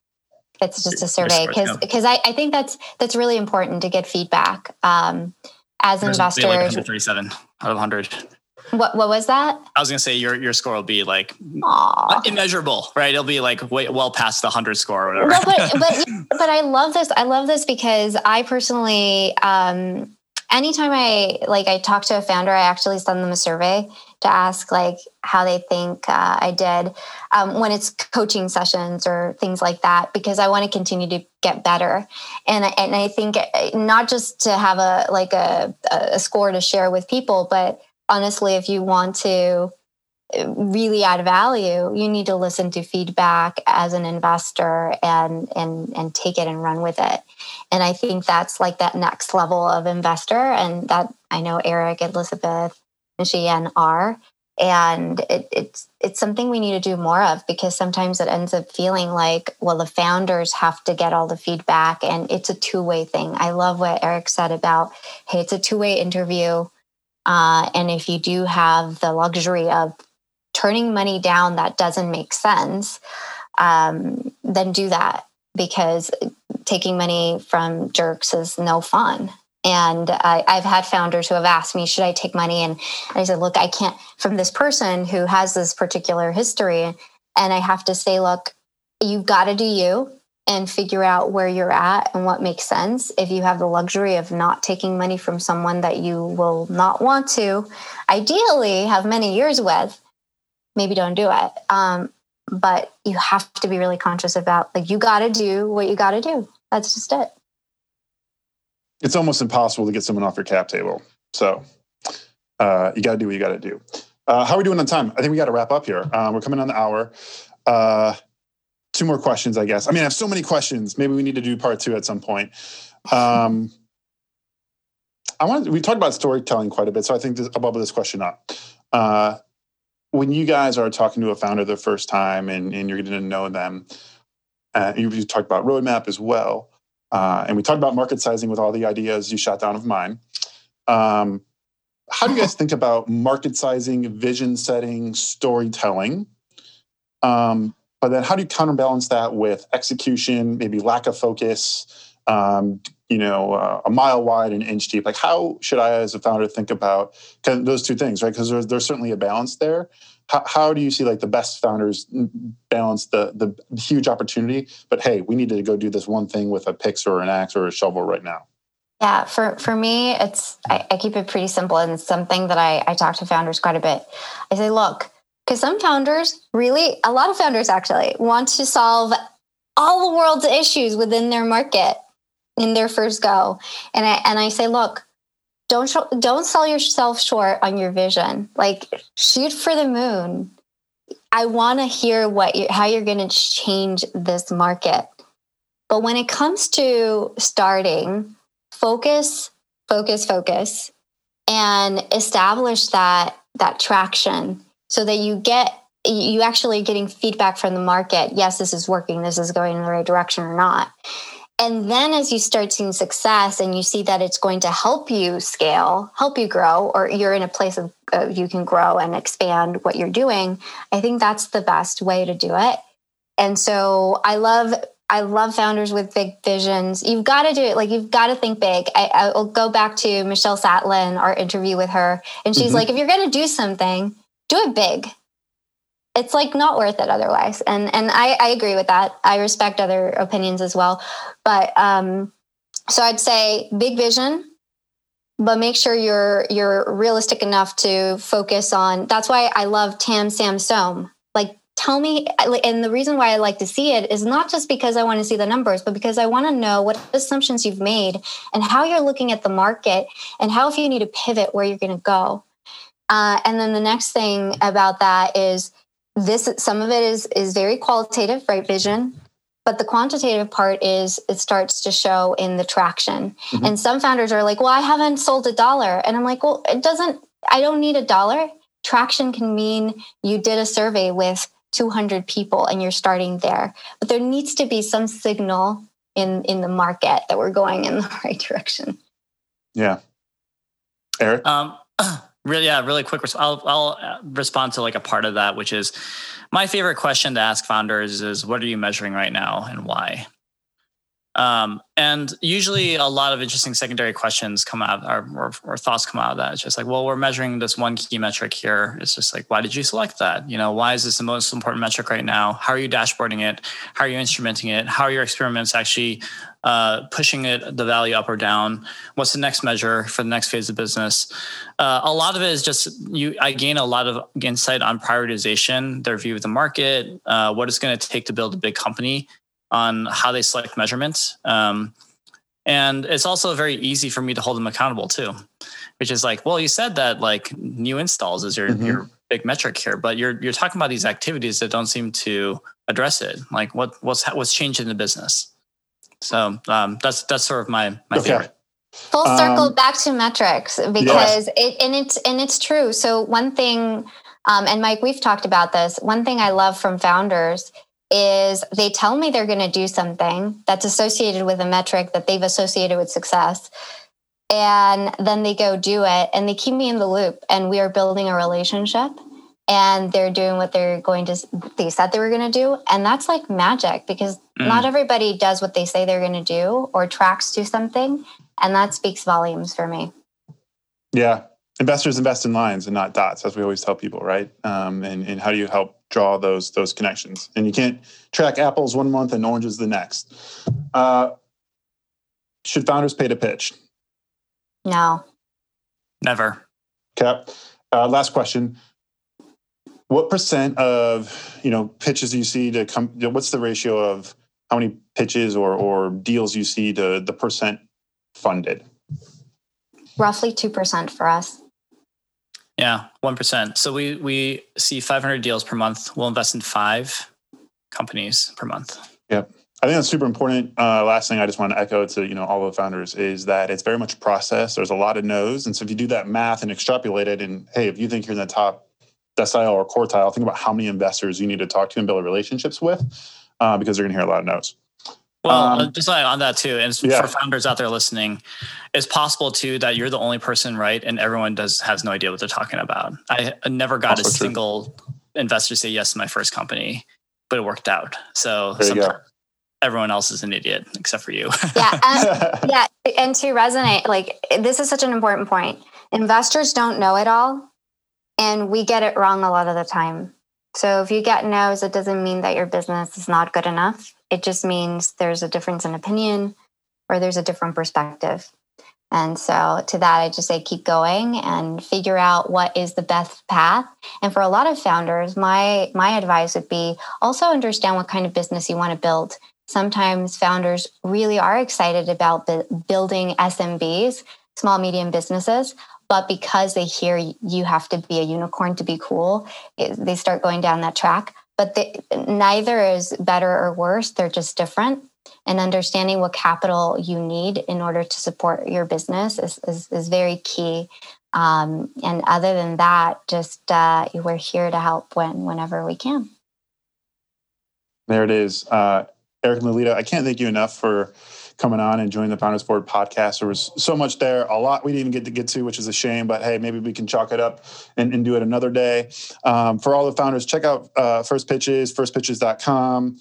D: it's just a survey because because I, I think that's that's really important to get feedback um, as There's investors. Like
C: 137 out of 100.
D: What what was that?
C: I was gonna say your your score will be like Aww. immeasurable, right? It'll be like way, well past the hundred score or whatever.
D: But, but but I love this. I love this because I personally, um, anytime I like I talk to a founder, I actually send them a survey to ask like how they think uh, I did um, when it's coaching sessions or things like that because I want to continue to get better and and I think not just to have a like a, a score to share with people but honestly if you want to uh, really add value you need to listen to feedback as an investor and and and take it and run with it and i think that's like that next level of investor and that i know eric elizabeth and are. And it, it's it's something we need to do more of because sometimes it ends up feeling like, well, the founders have to get all the feedback, and it's a two way thing. I love what Eric said about, hey, it's a two way interview, uh, and if you do have the luxury of turning money down that doesn't make sense, um, then do that because taking money from jerks is no fun. And I, have had founders who have asked me, should I take money? And I said, look, I can't, from this person who has this particular history. And I have to say, look, you've got to do you and figure out where you're at and what makes sense. If you have the luxury of not taking money from someone that you will not want to, ideally have many years with, maybe don't do it. Um, but you have to be really conscious about like, you got to do what you got to do. That's just it
B: it's almost impossible to get someone off your cap table. So uh, you got to do what you got to do. Uh, how are we doing on time? I think we got to wrap up here. Um, we're coming on the hour. Uh, two more questions, I guess. I mean, I have so many questions. Maybe we need to do part two at some point. Um, I want we talked about storytelling quite a bit, so I think this, I'll bubble this question up. Uh, when you guys are talking to a founder the first time and, and you're getting to know them, uh, you, you talked about roadmap as well. Uh, and we talked about market sizing with all the ideas you shot down of mine. Um, how do you guys think about market sizing, vision setting, storytelling? Um, but then how do you counterbalance that with execution, maybe lack of focus, um, you know, uh, a mile wide and inch deep? Like, how should I, as a founder, think about those two things, right? Because there's, there's certainly a balance there how, how do you see like the best founders balance the the huge opportunity but hey we need to go do this one thing with a picks or an axe or a shovel right now
D: yeah for for me it's i, I keep it pretty simple and it's something that i i talk to founders quite a bit i say look because some founders really a lot of founders actually want to solve all the world's issues within their market in their first go and i and i say look don't sh- don't sell yourself short on your vision. Like shoot for the moon. I want to hear what you, how you're going to change this market. But when it comes to starting, focus, focus, focus, and establish that that traction so that you get you actually getting feedback from the market. Yes, this is working. This is going in the right direction or not. And then as you start seeing success and you see that it's going to help you scale, help you grow, or you're in a place of uh, you can grow and expand what you're doing, I think that's the best way to do it. And so I love I love founders with big visions. You've got to do it. Like you've got to think big. I, will go back to Michelle Zatlyn, our interview with her, and she's mm-hmm. like, if you're going to do something, do it big it's like not worth it otherwise. And and I, I agree with that. I respect other opinions as well. But um, so I'd say big vision, but make sure you're you're realistic enough to focus on. That's why I love TAM SAM SOM. Like tell me and the reason why I like to see it is not just because I want to see the numbers, but because I want to know what assumptions you've made and how you're looking at the market and how if you need to pivot where you're going to go. Uh, and then the next thing about that is this some of it is is very qualitative right vision but the quantitative part is it starts to show in the traction. Mm-hmm. and some founders are like well i haven't sold a dollar. And i'm like well it doesn't i don't need a dollar. Traction can mean you did a survey with 200 people and you're starting there. But there needs to be some signal in in the market that we're going in the right direction.
B: Yeah. Eric?
C: Um Really, yeah, really quick. I'll I'll uh, respond to like a part of that, which is my favorite question to ask founders is, "What are you measuring right now, and why?" Um, and usually a lot of interesting secondary questions come out or, or, or, thoughts come out of that. It's just like, well, we're measuring this one key metric here. It's just like, why did you select that? You know, why is this the most important metric right now? How are you dashboarding it? How are you instrumenting it? How are your experiments actually uh, pushing it the value up or down? What's the next measure for the next phase of business? Uh, a lot of it is just you. I gain a lot of insight on prioritization, their view of the market, uh, what it's going to take to build a big company on how they select measurements. Um, and it's also very easy for me to hold them accountable too, which is like, well, you said that like new installs is your mm-hmm. your big metric here, but you're you're talking about these activities that don't seem to address it. Like what what's what's changed in the business. So um, that's that's sort of my my okay. favorite.
D: Full circle um, back to metrics because yes. it and it's and it's true. So one thing, um, and Mike, we've talked about this. One thing I love from founders is they tell me they're going to do something that's associated with a metric that they've associated with success. And then they go do it and they keep me in the loop and we are building a relationship and they're doing what they're going to they said they were going to do and that's like magic because mm. not everybody does what they say they're going to do or tracks to something and that speaks volumes for me
B: yeah investors invest in lines and not dots as we always tell people right um, and, and how do you help draw those those connections. And you can't track apples one month and oranges the next. Uh, should founders pay to pitch?
D: No.
C: Never.
B: Okay. Uh, last question. What percent of you know pitches do you see to come? What's the ratio of how many pitches or or deals you see to the percent funded?
D: Roughly two percent for us.
C: Yeah, one percent. So we we see 500 deals per month. We'll invest in five companies per month.
B: Yep. I think that's super important. Uh, last thing I just want to echo to you know all the founders is that it's very much process. There's a lot of no's, and so if you do that math and extrapolate it, and hey, if you think you're in the top decile or quartile, think about how many investors you need to talk to and build relationships with, uh, because you're going to hear a lot of no's.
C: Well, um, uh, just on that too, and yeah. for founders out there listening, it's possible too that you're the only person right, and everyone does has no idea what they're talking about. I never got also a true. single investor say yes to my first company, but it worked out. So everyone else is an idiot except for you.
D: yeah, um, yeah, and to resonate, like this is such an important point. Investors don't know it all, and we get it wrong a lot of the time. So if you get no's, it doesn't mean that your business is not good enough. It just means there's a difference in opinion or there's a different perspective. And so to that, I just say keep going and figure out what is the best path. And for a lot of founders, my my advice would be also understand what kind of business you want to build. Sometimes founders really are excited about building SMBs, small medium businesses, but because they hear you have to be a unicorn to be cool, they start going down that track. But neither is better or worse; they're just different. And understanding what capital you need in order to support your business is is, is very key. Um, and other than that, just uh, we're here to help when whenever we can.
B: There it is, uh, Eric Lolita. I can't thank you enough for coming on and joining the Founders Board podcast. There was so much there, a lot we didn't even get to get to, which is a shame. But hey, maybe we can chalk it up and, and do it another day. Um, for all the founders, check out uh, First Pitches, firstpitches.com.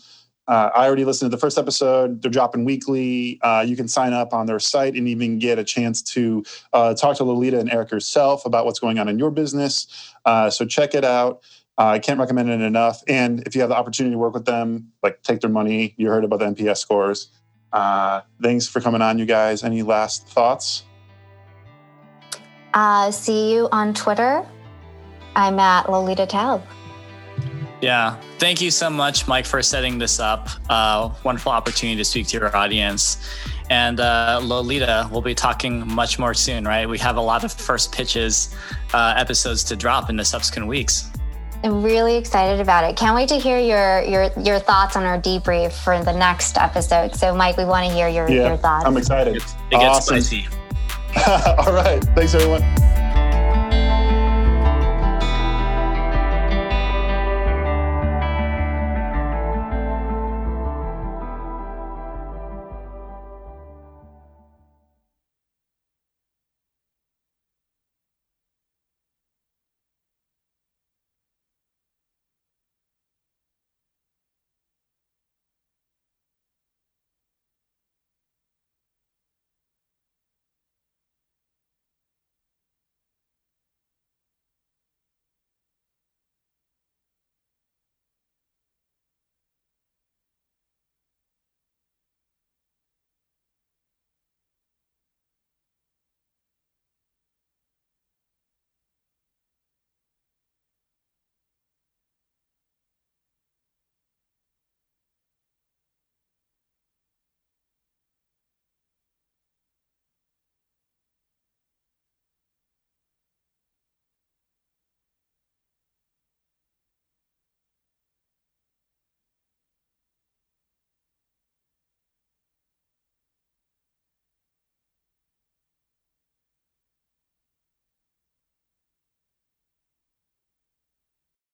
B: Uh, I already listened to the first episode. They're dropping weekly. Uh, you can sign up on their site and even get a chance to uh, talk to Lolita and Eric herself about what's going on in your business. Uh, so check it out. Uh, I can't recommend it enough. And if you have the opportunity to work with them, like take their money, you heard about the NPS scores. Uh, thanks for coming on, you guys. Any last thoughts?
D: Uh, see you on Twitter. I'm at Lolita Taub.
C: Yeah. Thank you so much, Mike, for setting this up. Uh, wonderful opportunity to speak to your audience. And uh, Lolita, we'll be talking much more soon, right? We have a lot of first pitches uh, episodes to drop in the subsequent weeks.
D: I'm really excited about it. Can't wait to hear your your your thoughts on our debrief for the next episode. So, Mike, we want to hear your, yeah, your thoughts.
B: I'm excited.
C: It, it gets awesome. spicy.
B: All right. Thanks, everyone.